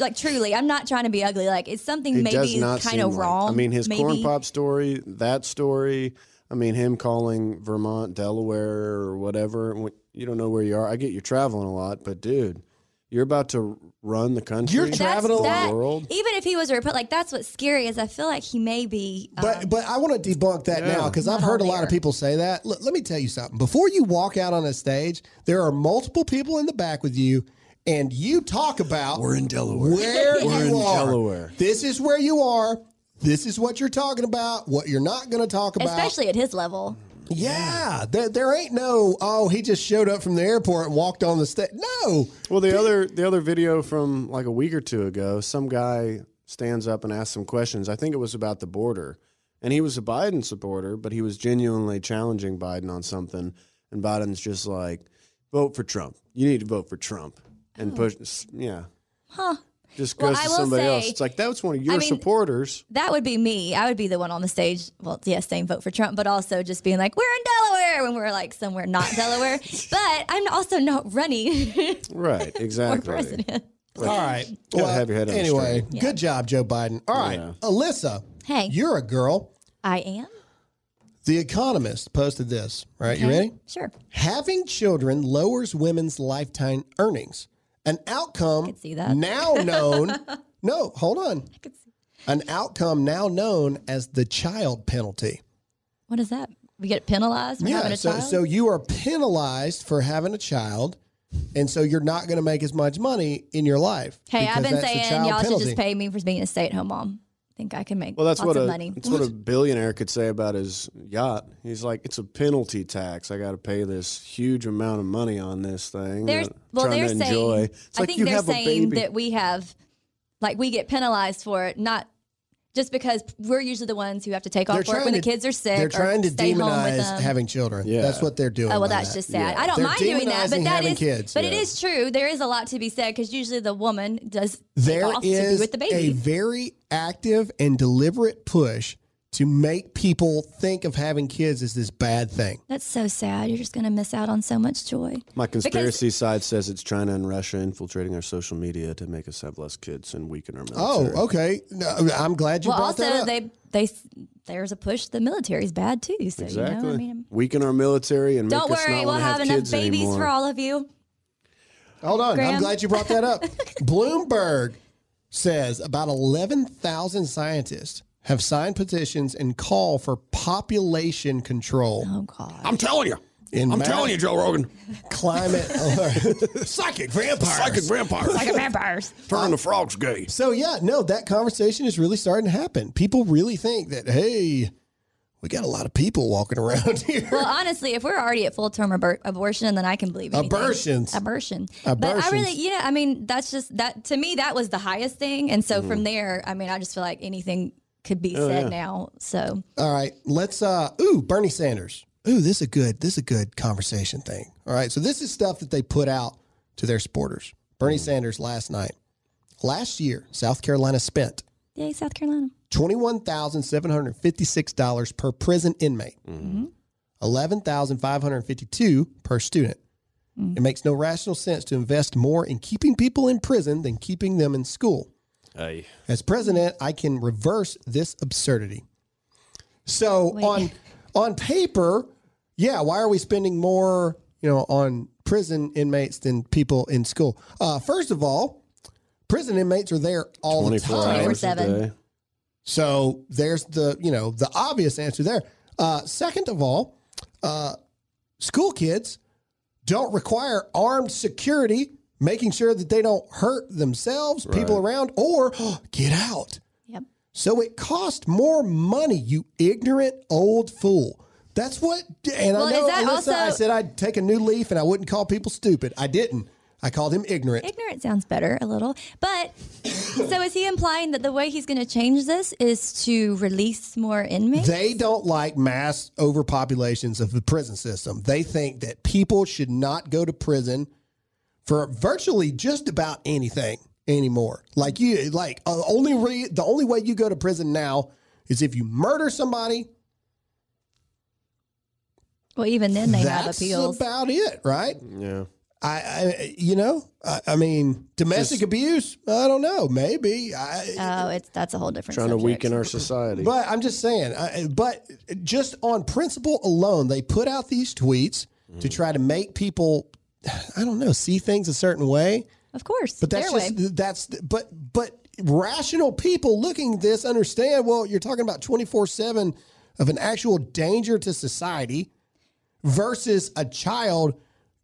B: Like truly, I'm not trying to be ugly. Like it's something
C: He does
B: maybe kind
C: seem
B: of
C: like-
B: wrong.
C: I mean, his
B: maybe.
C: corn pop story, that story. I mean, him calling Vermont, Delaware, or whatever. You don't know where you are. I get you're traveling a lot, but dude, you're about to run the country.
A: You're
B: That's-
A: traveling
B: that-
C: the world.
B: Even if he was a Republican, like that's what's scary is I feel like he may be. Um,
A: But but I want to debunk that
C: Yeah.
A: now because I've heard a lot of people say that. Look, let me tell you something. Before you walk out on a stage, there are multiple people in the back with you, and you talk about
C: We're in Delaware.
A: where
C: We're
A: you
C: in
A: are.
C: Delaware.
A: This is where you are. This is what you're talking about. What you're not going to talk about.
B: especially at his level.
A: Yeah, there, there ain't no. Oh, he just showed up from the airport and walked on the stage. No,
C: Well, the other the other video from like a week or two ago, some guy stands up and asks some questions. I think it was about the border, and he was a Biden supporter, but he was genuinely challenging Biden on something, and Biden's just like, "Vote for Trump. You need to vote for Trump," and hmm. push. Yeah,
B: Huh.
C: just
B: Well,
C: goes
B: I
C: to
B: will
C: somebody else. It's like that was one of your
B: I mean-
C: supporters.
B: That would be me. I would be the one on the stage. Well, yes, saying vote for Trump, but also just being like, we're in Delaware when we're like somewhere not Delaware. but I'm also not running
C: Right,
B: for
C: exactly.
B: president.
A: All right.
C: Gotta have your head on
A: anyway,
C: straight.
A: good job, Joe Biden. All right,
C: Yeah.
A: Alyssa.
B: Hey.
A: you're a girl.
B: I am.
A: The Economist posted this. All right, you ready?
B: Sure.
A: Having children lowers women's lifetime earnings. An outcome
B: could see that.
A: now known. no, hold on.
B: I could see.
A: An outcome now known as the child penalty.
B: What is that? We get penalized for having a
A: so
B: child?
A: so you are penalized for having a child and so you're not going to make as much money in your life.
B: Hey, I've been saying y'all should just pay me for being a stay at home mom. I think I can make
C: Well, that's
B: lots
C: what
B: of
C: a
B: money.
C: that's what a billionaire could say about his yacht. He's like, it's a penalty tax. I got to pay this huge amount of money on this thing.
B: They're well, they're saying. I
C: like
B: think they're saying that we have, like, we get penalized for it, not just because we're usually the ones who have to take off work when the kids are sick.
A: They're
B: or
A: trying to
B: stay
A: demonize having children.
C: Yeah.
A: That's what they're doing.
B: Oh well, that's
A: that.
B: just sad.
C: Yeah.
B: I don't
A: They're
B: mind doing that, but
A: demonizing
B: that
A: having
B: is,
A: kids,
B: but it
A: yeah.
B: is true. There is a lot to be said because usually the woman does
A: There
B: take off to be
A: is
B: with the baby.
A: a very active and deliberate push to make people think of having kids as this bad thing.
B: That's so sad. You're just going to miss out on so much joy.
C: My conspiracy side says it's China and Russia infiltrating our social media to make us have less kids and weaken our
A: oh,
C: military.
A: Oh, okay. No, I'm glad you
B: Well,
A: brought
B: also
A: that up.
B: Also they they there's a push. The military's bad too. So
C: Exactly.
B: you know, I mean,
C: weaken our military and
B: don't
C: make us
B: worry,
C: not
B: we'll
C: want
B: have
C: have
B: enough babies
C: anymore.
B: for all of you.
A: Hold on. I'm glad you brought that up. Bloomberg says about 11,000 scientists have signed petitions and call for population control
B: Oh God.
C: I'm telling you.
A: in
C: I'm
A: mass
C: telling you, Joe Rogan.
A: climate psychic vampires.
C: Psychic vampires.
B: like vampires.
C: Turning the frogs gay.
A: So yeah, no, that conversation is really starting to happen. People really think that hey, we got a lot of people walking around here.
B: Well, honestly, if we're already at full term abor- abortion, then I can believe anything.
A: Abortions.
B: Abortion. But I
A: Abortions.
B: really, yeah, I mean, that's just that to me. That was the highest thing, and so
A: Mm-hmm.
B: from there, I mean, I just feel like anything could be
A: Oh,
B: said now. So
A: All right, let's uh ooh, Bernie Sanders. Ooh, this is a good this is a good conversation thing. All right. So this is stuff that they put out to their supporters. Bernie mm. Sanders last night. Last year, South Carolina spent
B: yay, South Carolina.
A: $21,756 per prison inmate. Mm. Mm-hmm. 11,552 per student. Mm. It makes no rational sense to invest more in keeping people in prison than keeping them in school.
C: Hey.
A: As president, I can reverse this absurdity. So
B: Wait.
A: on on paper, yeah, why are we spending more, you know, on prison inmates than people in school? Uh, first of all, prison inmates are there all the time.
B: 24/7.
A: So there's the, you know, the obvious answer there. Uh, second of all, uh, school kids don't require armed security, making sure that they don't hurt themselves, people around, or get out.
B: Yep.
A: So it cost more money, you ignorant old fool. That's what, and
B: Well,
A: I know,
B: that
A: Alyssa, I said I'd take a new leaf and I wouldn't call people stupid. I didn't. I called him ignorant.
B: Ignorant sounds better a little, but so is he implying that the way he's going to change this is to release more inmates?
A: They don't like mass overpopulations of the prison system. They think that people should not go to prison for virtually just about anything anymore. Like you, like uh, only re- the only way you go to prison now is if you murder somebody.
B: well, even then they have
A: That's
B: appeals.
A: about it, right?
C: Yeah.
A: I, I you know, I, I mean, domestic abuse. I don't know, maybe. I,
B: oh, it's that's a whole different.
C: Trying to weaken our society.
A: But I'm just saying, I, but just on principle alone, they put out these tweets to try to make people, I don't know, see things a certain way.
B: Of course,
A: But that's
B: their
A: just
B: way.
A: that's but but rational people looking at this understand. Well, you're talking about 24 seven of an actual danger to society versus a child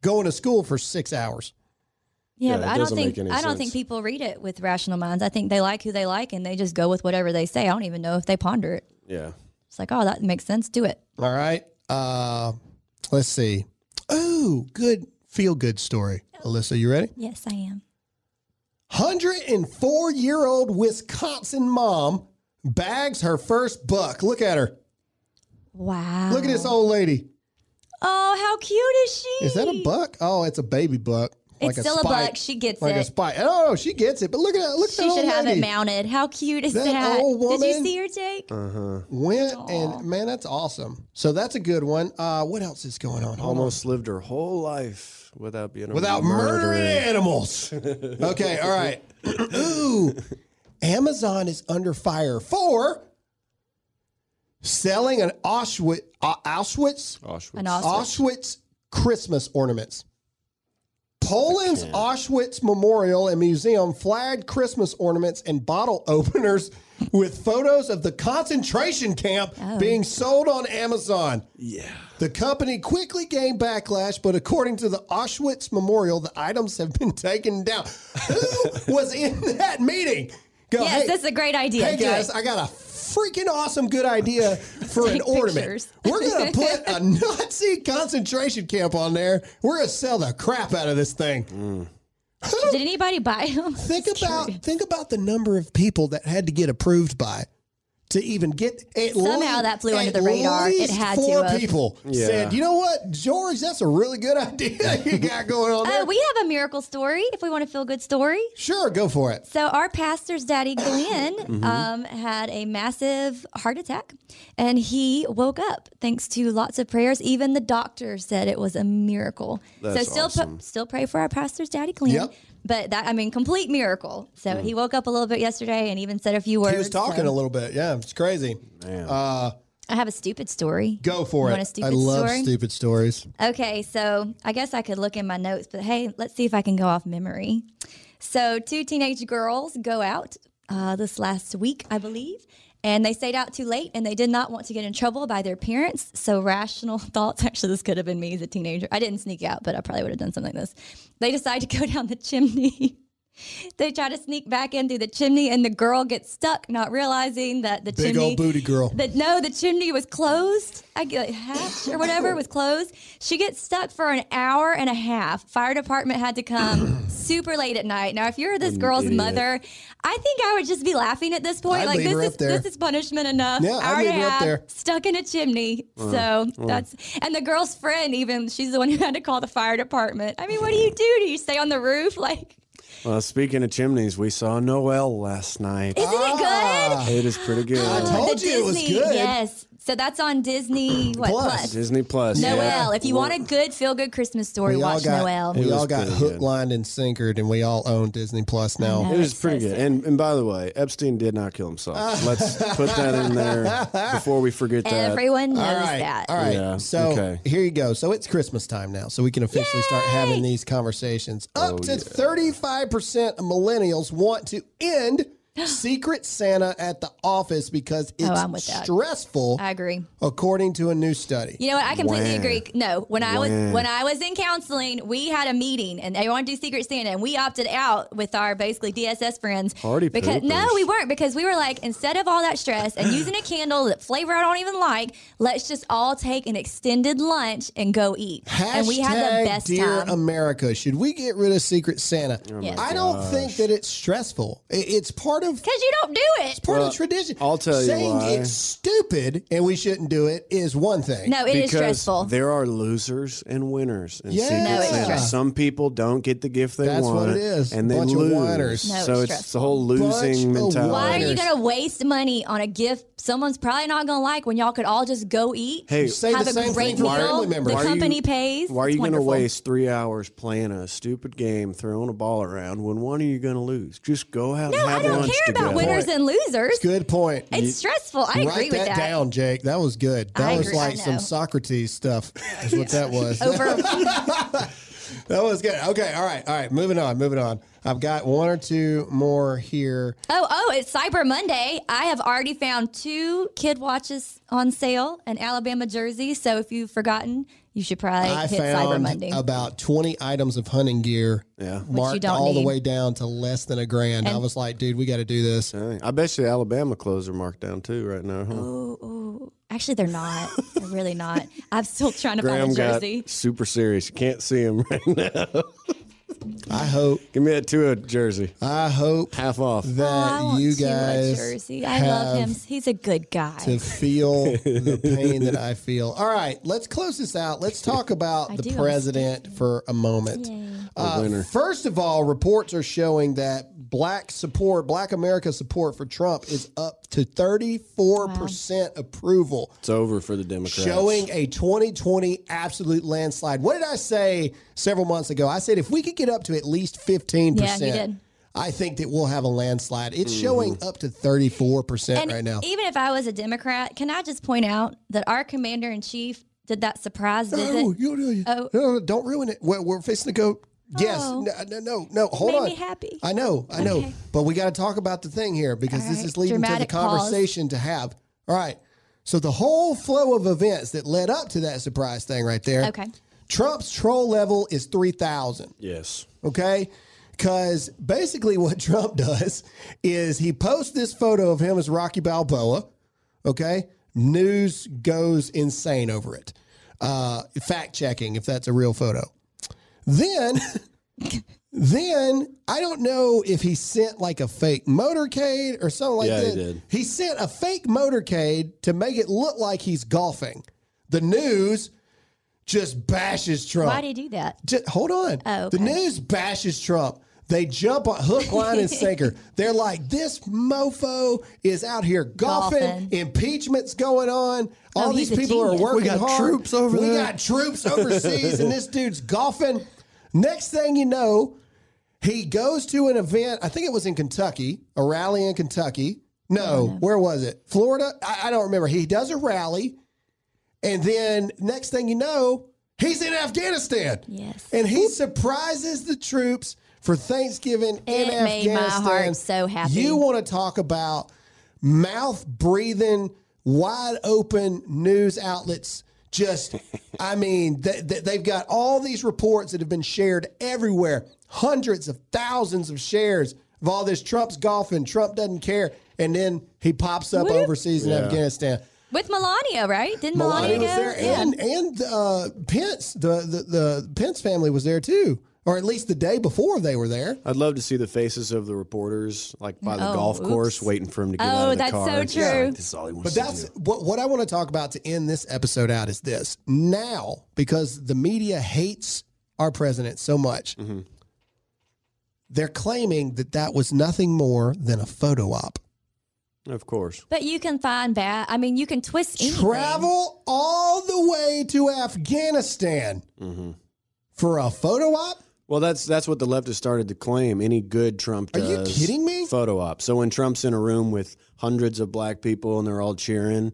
A: going to school for six hours.
B: Yeah,
C: Yeah,
B: but I don't think
C: make any
B: I don't
C: sense.
B: think people read it with rational minds. I think they like who they like and they just go with whatever they say. I don't even know if they ponder it.
C: yeah.
B: It's like, oh, that makes sense. Do it.
A: All right. Uh, let's see. Oh, good feel good story. Alyssa, you ready?
B: Yes, I am.
A: 104 year old Wisconsin mom bags her first buck. Look at her.
B: Wow.
A: Look at this old lady.
B: Oh, how cute is she?
A: Is that a buck? Oh, it's a baby buck.
B: It's still a buck. She gets
A: like a
B: it.
A: spike. Oh, no, she gets it. But look at that. Look at
B: She
A: that
B: should
A: old
B: have
A: lady.
B: it mounted. How cute is
A: That
B: that?
A: old
B: Did you see her, Jake? Uh huh.
A: Went and man, that's awesome. So that's a good one. Uh, what else is going on? Hold on.
C: Almost lived her whole life without being a
A: without murdering animals. okay, all right. Ooh, Amazon is under fire for selling an Auschwitz, uh, Auschwitz,
C: Auschwitz.
B: An Auschwitz.
A: Auschwitz Christmas ornaments. Poland's Auschwitz Memorial and Museum flagged Christmas ornaments and bottle openers with photos of the concentration camp oh. being sold on Amazon.
C: Yeah.
A: The company quickly gained backlash, but according to the Auschwitz Memorial, the items have been taken down. Who was in that meeting? Go,
B: Yes,
A: hey,
B: that's a great idea.
A: Hey
B: Do
A: guys,
B: it.
A: I got a freaking awesome good idea for an ornament.
B: pictures.
A: We're gonna put a Nazi concentration camp on there. We're gonna sell the crap out of this thing. Mm.
B: Did anybody buy them?
A: Think about think about the number of people that had to get approved by to even get at
B: Somehow
A: least-
B: that flew under the radar. It
A: least
B: had to
A: four
B: have.
A: people
C: Yeah.
A: said, "You know what, George? That's a really good idea you got going on there."
B: Uh, we have a miracle story if we want a feel good story.
A: sure, go for it.
B: So our pastor's daddy Glenn
A: Mm-hmm.
B: um, had a massive heart attack, and he woke up thanks to lots of prayers. Even the doctor said it was a miracle.
C: That's
B: so still
C: awesome.
B: still pray for our pastor's daddy Glenn.
A: Yep.
B: But that I mean, complete miracle. So he woke up a little bit yesterday and even said a few words.
A: He was talking
B: so-
A: a little bit. Yeah, it's crazy.
C: Man.
A: Uh,
B: I have a stupid story.
A: go for
B: You
A: it.
B: want a stupid
A: I love
B: story?
A: stupid stories.
B: Okay, so I guess I could look in my notes, but hey, let's see if I can go off memory. So, two teenage girls go out uh, this last week, I believe, and they stayed out too late and they did not want to get in trouble by their parents. So, rational thoughts actually, this could have been me as a teenager. I didn't sneak out, but I probably would have done something like this. They decide to go down the chimney. They try to sneak back in through the chimney, and the girl gets stuck, not realizing that the
A: Big
B: chimney
A: old booty girl.
B: that no, the chimney was closed. I get hatch or whatever was closed. She gets stuck for an hour and a half. Fire department had to come super late at night. Now, if you're this girl's mother, I think I would just be laughing at this point.
A: I'd
B: like this is
A: up
B: this is punishment enough.
A: Yeah, I'd
B: hour and
A: leave
B: a
A: her up
B: half,
A: there.
B: stuck in a chimney. so that's and the girl's friend even she's the one who had to call the fire department. I mean, what do you do? Do you stay on the roof? Like,
C: Well, speaking of chimneys, we saw Noelle last night.
B: isn't it good?
C: It is pretty good.
A: I told
B: the
A: you it was
B: Disney,
A: good.
B: Yes. So that's on Disney what
A: Plus.
B: plus.
C: Disney Plus.
B: Noelle.
C: yeah.
B: If you want a good feel good Christmas story,
A: We
B: watch
A: got
B: Noelle.
A: we all got
C: pretty
A: hook,
C: good.
A: lined, and sinkered, and we all own Disney Plus now.
B: know.
C: It was pretty
B: so
C: good.
B: sick.
C: And and by the way, Epstein did not kill himself. Let's put that in there before we forget that.
B: Everyone knows
A: All right.
B: that.
A: All right.
C: Yeah,
A: So
C: okay.
A: here you go. So it's Christmas time now. So we can officially start having these conversations. Up
C: Oh,
A: to
C: yeah.
A: 35% of millennials want to end Secret Santa at the office because oh, it's
B: Oh, I'm with that.
A: stressful,
B: I agree.
A: according to a new study.
B: You know what? I completely
C: Wah.
B: agree. No, when I was when I was in counseling, we had a meeting and they wanted to do Secret Santa, and we opted out with our basically DSS friends.
C: Party
B: because no, we weren't because we were like, instead of all that stress and using a candle that flavor I don't even like, let's just all take an extended lunch and go eat.
A: Hashtag
B: and we had the best
A: Dear
B: time.
A: America. Should we get rid of Secret Santa?
B: Yes.
A: I don't think that it's stressful. It's part of
B: Because you don't do it.
A: It's part
C: Well,
A: of the tradition.
C: I'll tell you
A: Saying
C: why.
A: it's stupid and we shouldn't do it is one thing.
B: No, it is
C: because
B: stressful.
C: there are losers and winners. in
A: Yeah.
C: Secret
A: No, it's
C: Santa.
A: stressful.
C: Some people don't get the gift they
A: That's
C: want.
A: what it is.
C: And they
A: Bunch of
C: lose.
A: whiners.
B: No,
C: so
B: it's
C: it's
B: stressful.
C: the whole
A: Bunch
C: losing
A: of
C: mentality.
B: Why are you going to waste money on a gift someone's probably not going to like when y'all could all just go eat?
C: Hey,
A: Say
B: have
A: the
B: a great
A: thing
B: meal.
A: family members.
B: The
C: Why are you-
B: company pays.
C: Why are you going to waste three hours playing a stupid game, throwing a ball around when one of you going to lose? Just go out
B: No,
C: and
B: I
C: have
B: don't
C: lunch
B: care
C: together.
B: about winners and losers.
A: Good point.
B: It's stressful. I agree with
A: that, Write
B: that.
A: down, Jake. That was good. That
B: I
A: was
B: agree.
A: Like some. Socrates stuff. Is what that was.
B: Over
A: That was good. Okay. All right. All right. Moving on. Moving on. I've got one or two more here.
B: oh oh, it's Cyber Monday. I have already found two kid watches on sale in Alabama Jersey. So if you've forgotten, you should probably
A: I
B: hit Cyber Monday.
A: about 20 items of hunting gear
C: Yeah.
A: marked
B: don't
A: all the way down to less than a grand. I was like, dude, we got to do this.
C: Dang. I bet you Alabama clothes are marked down too right now. Huh?
B: Ooh, ooh. Actually, they're not. They're really not. I'm still trying to
C: Graham
B: find a
C: got
B: jersey.
C: super serious. You can't see him right now.
A: I hope,
C: Give me that two jersey,
A: I hope
C: half off.
A: that
B: Oh, I want
A: you
B: to a
A: guys
B: jersey. I love him. He's a good guy.
A: to feel the pain that I feel. All right, let's close this out. Let's talk about
B: I
A: the
B: do
A: president for a moment. Uh,
C: winner.
A: first of all, reports are showing that black support, black America support for Trump is up to 34% approval.
C: It's over for the Democrats.
A: Showing a 2020 absolute landslide. What did I say several months ago? I said if we could get up to at least 15%,
B: Yeah, you did.
A: I think that we'll have a landslide. It's mm-hmm. showing up to 34%
B: And
A: right now.
B: even if I was a Democrat, can I just point out that our commander in chief did that surprise oh, visit?
A: No, you, you,
B: Oh.
A: no, no, don't ruin it. We're, we're fixing to go Yes.
B: Oh.
A: No, no, no, no. Hold
B: Made
A: on.
B: me happy.
A: I know. I know.
B: Okay.
A: But we got to talk about the thing here because
B: All
A: this
B: right.
A: is leading
B: Dramatic
A: to the
B: pause.
A: conversation to have. All right. So the whole flow of events that led up to that surprise thing right there.
B: Okay.
A: Trump's troll level is 3,000.
C: Yes.
A: Okay. Because basically, what Trump does is he posts this photo of him as Rocky Balboa. Okay. News goes insane over it. Uh, fact checking if that's a real photo. Then, then I don't know if he sent like a fake motorcade or something like
C: Yeah, he
A: that.
C: did.
A: He sent a fake motorcade to make it look like he's golfing. The news just bashes Trump.
B: Why did he do that?
A: Just, hold on.
B: Oh,
A: The news bashes Trump. They jump on hook, line, and sinker. They're like, this mofo is out here golfing.
B: Golfing.
A: Impeachment's going on. Oh, All
B: Oh,
A: these
B: he's a
A: people are
B: genius.
A: working
C: We got
A: hard.
C: troops over
A: we
C: there.
A: got troops overseas, and this dude's golfing. Next thing you know, he goes to an event. I think it was in Kentucky, a rally in Kentucky. No, where was it? Florida? I, I don't remember. He does a rally, and then next thing you know, he's in Afghanistan.
B: Yes.
A: And he surprises the troops for Thanksgiving in
B: It made my heart so happy.
A: You want to talk about mouth breathing, wide open news outlets. Just, I mean, they, they, they've got all these reports that have been shared everywhere, hundreds of thousands of shares of all this Trump's golfing. Trump doesn't care. And then he pops up
B: Whoop.
A: overseas in
C: Yeah.
A: Afghanistan.
B: With Melania, right? Didn't Melania,
A: Melania was
B: go?
A: there,
B: Yeah.
A: and and uh, Pence, the, the the Pence family was there too, or at least the day before they were there.
C: I'd love to see the faces of the reporters, like by the
B: Oh,
C: golf course, waiting for him to get
B: Oh,
C: out of the car.
B: Oh,
C: that's so
B: true.
C: Yeah, this is all he wants
A: But
C: to
A: that's
C: do.
A: what what I want to talk about to end this episode out is this. Now, because the media hates our president so much,
C: Mm-hmm.
A: they're claiming that that was nothing more than a photo op.
C: Of course.
B: But you can find bad. I mean, you can twist anything.
A: Travel all the way to Afghanistan
C: Mm-hmm.
A: for a photo op.
C: Well, that's that's what the left has started to claim. Any good Trump
A: Are
C: does.
A: you kidding me?
C: Photo op. So when Trump's in a room with hundreds of black people and they're all cheering,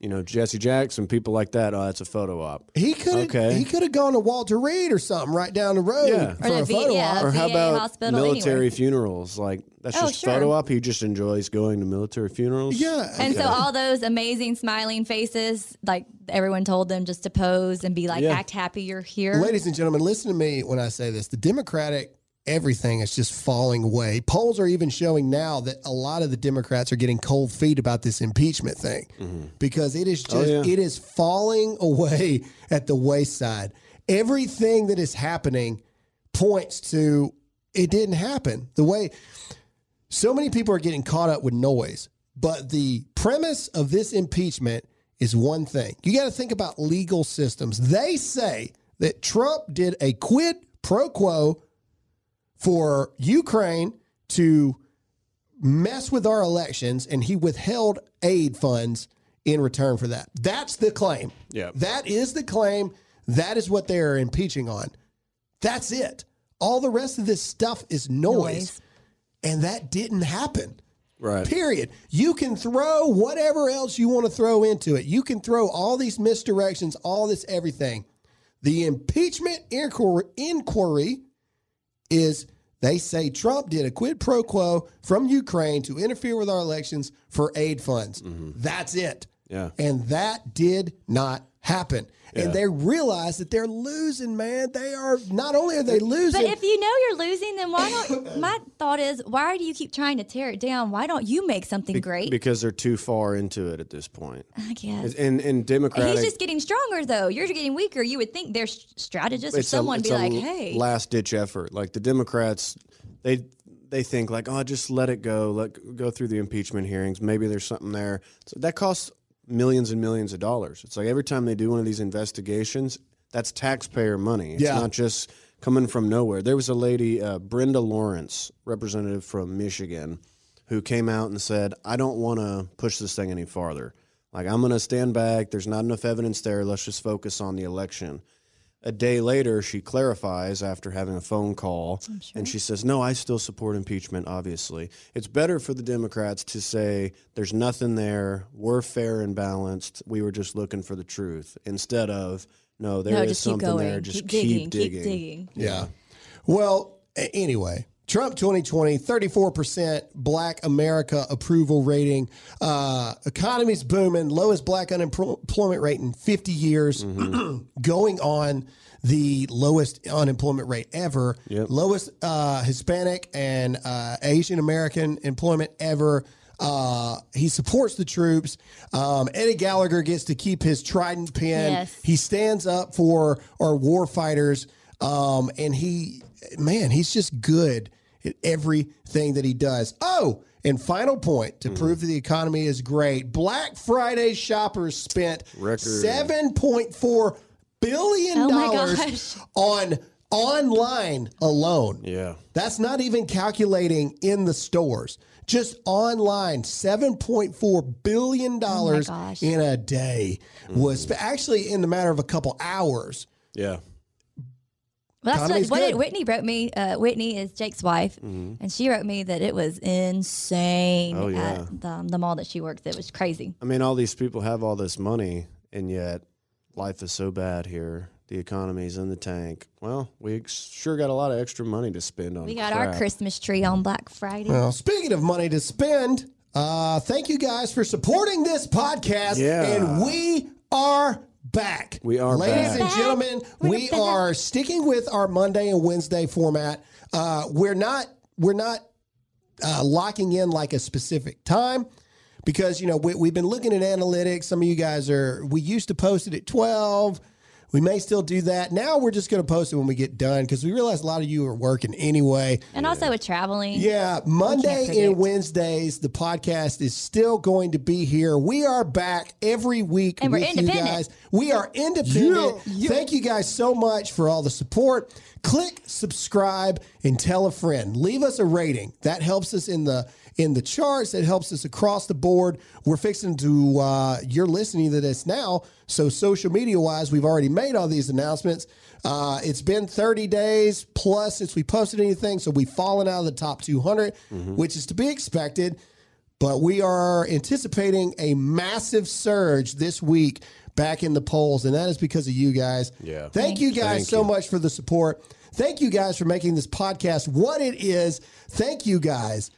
C: you know, Jesse Jackson, people like that, oh, that's a photo op.
A: He could have
C: Okay.
A: he could have gone to Walter Reed or something right down the road
C: Yeah.
A: for
B: Or
A: a
B: V-
A: photo
B: yeah.
A: op.
C: Or how
B: VA
C: about
B: hospital,
C: military
B: anywhere.
C: funerals? Like that's
B: Oh,
C: just
B: sure.
C: photo op. He just enjoys going to military funerals.
A: Yeah.
B: And so all those amazing smiling faces, like everyone told them just to pose and be like,
C: Yeah.
B: act happy you're here.
A: Ladies and gentlemen, listen to me when I say this. The Democratic everything is just falling away. Polls are even showing now that a lot of the Democrats are getting cold feet about this impeachment thing mm-hmm. because it is oh, just
C: Oh, yeah.
A: it is falling away at the wayside. Everything that is happening points to it didn't happen. The way so many people are getting caught up with noise, but the premise of this impeachment is one thing. You got to think about legal systems. They say that Trump did a quid pro quo for Ukraine to mess with our elections and he withheld aid funds in return for that. That's the claim.
C: Yeah.
A: That is the claim. That is what they are impeaching on. That's it. All the rest of this stuff is noise.
B: Noise.
A: And that didn't happen.
C: Right.
A: Period. You can throw whatever else you want to throw into it. You can throw all these misdirections, all this everything. The impeachment inquiry, inquiry is they say Trump did a quid pro quo from Ukraine to interfere with our elections for aid funds. Mm-hmm. That's it.
C: Yeah.
A: And that did not happen.
C: Yeah.
A: And they realize that they're losing, man. They are not only are they losing,
B: But if you know you're losing, then why don't? my thought is, why do you keep trying to tear it down? Why don't you make something
C: Be-
B: great?
C: Because they're too far into it at this point.
B: I guess.
C: And and Democratic
B: He's just getting stronger, though. You're getting weaker. You would think their s- strategist or
C: it's a-
B: someone
C: it's
B: be like, "Hey,
C: last ditch effort. Like the Democrats, they they think like, oh, just let it go, let go through the impeachment hearings. Maybe there's something there. So that costs millions and millions of dollars. It's like every time they do one of these investigations, that's taxpayer money. It's
A: Yeah.
C: not just coming from nowhere. There was a lady, uh, Brenda Lawrence, representative from Michigan, who came out and said, I don't want to push this thing any farther. Like, I'm going to stand back. There's not enough evidence there. Let's just focus on the election. A day later, she clarifies after having a phone call, and she says, No, I still support impeachment, obviously. It's better for the Democrats to say, There's nothing there. We're fair and balanced. We were just looking for the truth, instead of, No, there is
B: no, just keep
C: something
B: going,
C: there. Just
B: keep digging,
C: digging.
B: keep digging."
A: Yeah. Well, anyway, Trump 2020, 34% black America approval rating. Uh, economy's booming, lowest black unemployment rate in 50 years, going on the lowest unemployment rate ever,
C: Yep.
A: lowest uh, Hispanic and uh, Asian American employment ever. Uh, he supports the troops. Um, Eddie Gallagher gets to keep his trident pen.
B: Yes.
A: He stands up for our war fighters. Um, and he, man, he's just good at everything that he does. Oh, and final point to prove that the economy is great Black Friday shoppers spent
C: Record.
A: $7.4 billion
B: Oh
A: on online alone.
C: Yeah.
A: That's not even calculating in the stores. Just online, $7.4 billion in a day was
C: Mm-hmm.
A: actually in the matter of a couple hours.
C: Yeah.
B: Well, that's
A: Economy's
B: what, what
A: good.
B: Whitney wrote me. Uh, Whitney is Jake's wife, and she wrote me that it was insane
C: Mm-hmm. Oh, yeah.
B: at the, the mall that she works. It was crazy.
C: I mean, all these people have all this money, and yet life is so bad here. The economy's in the tank. Well, we ex- sure got a lot of extra money to spend on.
B: We got our. Christmas tree on Black Friday.
A: Well, speaking of money to spend, uh, thank you guys for supporting this podcast.
C: Yeah.
A: And we are back.
C: We are
A: Ladies
C: back.
A: and gentlemen,
B: We're
A: we
B: back.
A: are sticking with our Monday and Wednesday format. Uh, we're not we're not uh, locking in like a specific time because you know we, we've been looking at analytics. Some of you guys are we used to post it at twelve. We may still do that. Now we're just going to post it when we get done because we realize a lot of you are working anyway.
B: and also with traveling.
A: Yeah, Monday and. Wednesdays, the podcast is still going to be here. We are back every week
B: And
A: with you guys. We are independent. Thank you guys so much for all the support. Click subscribe and tell a friend. Leave us a rating. That helps us in the in the charts. That helps us across the board. We're fixing to. Uh, you're listening to this now, so social media wise, we've already made all these announcements. Uh, it's been 30 days plus since we posted anything, so we've fallen out of the top 200, which is to be expected. But we are anticipating a massive surge this week back in the polls, and that is because of you guys.
C: Yeah.
A: Thank you guys
C: Thank
A: so
C: you.
A: much for the support. Thank you guys for making this podcast what it is. Thank you guys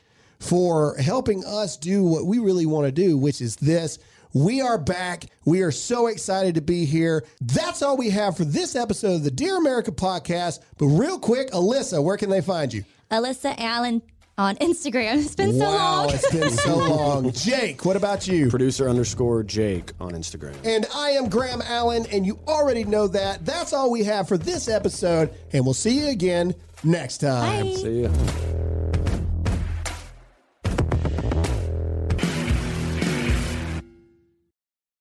A: for helping us do what we really want to do, which is this. We are back. We are so excited to be here. That's all we have for this episode of the Dear America podcast. But real quick, Alyssa, where can they find you?
B: Alyssa Allen on Instagram. It's been so
A: wow,
B: long.
A: it's been so long. Jake, what about you?
C: Producer underscore Jake on Instagram.
A: And I am Graham Allen, and you already know that. That's all we have for this episode, and we'll see you again next time.
B: Bye.
C: See ya.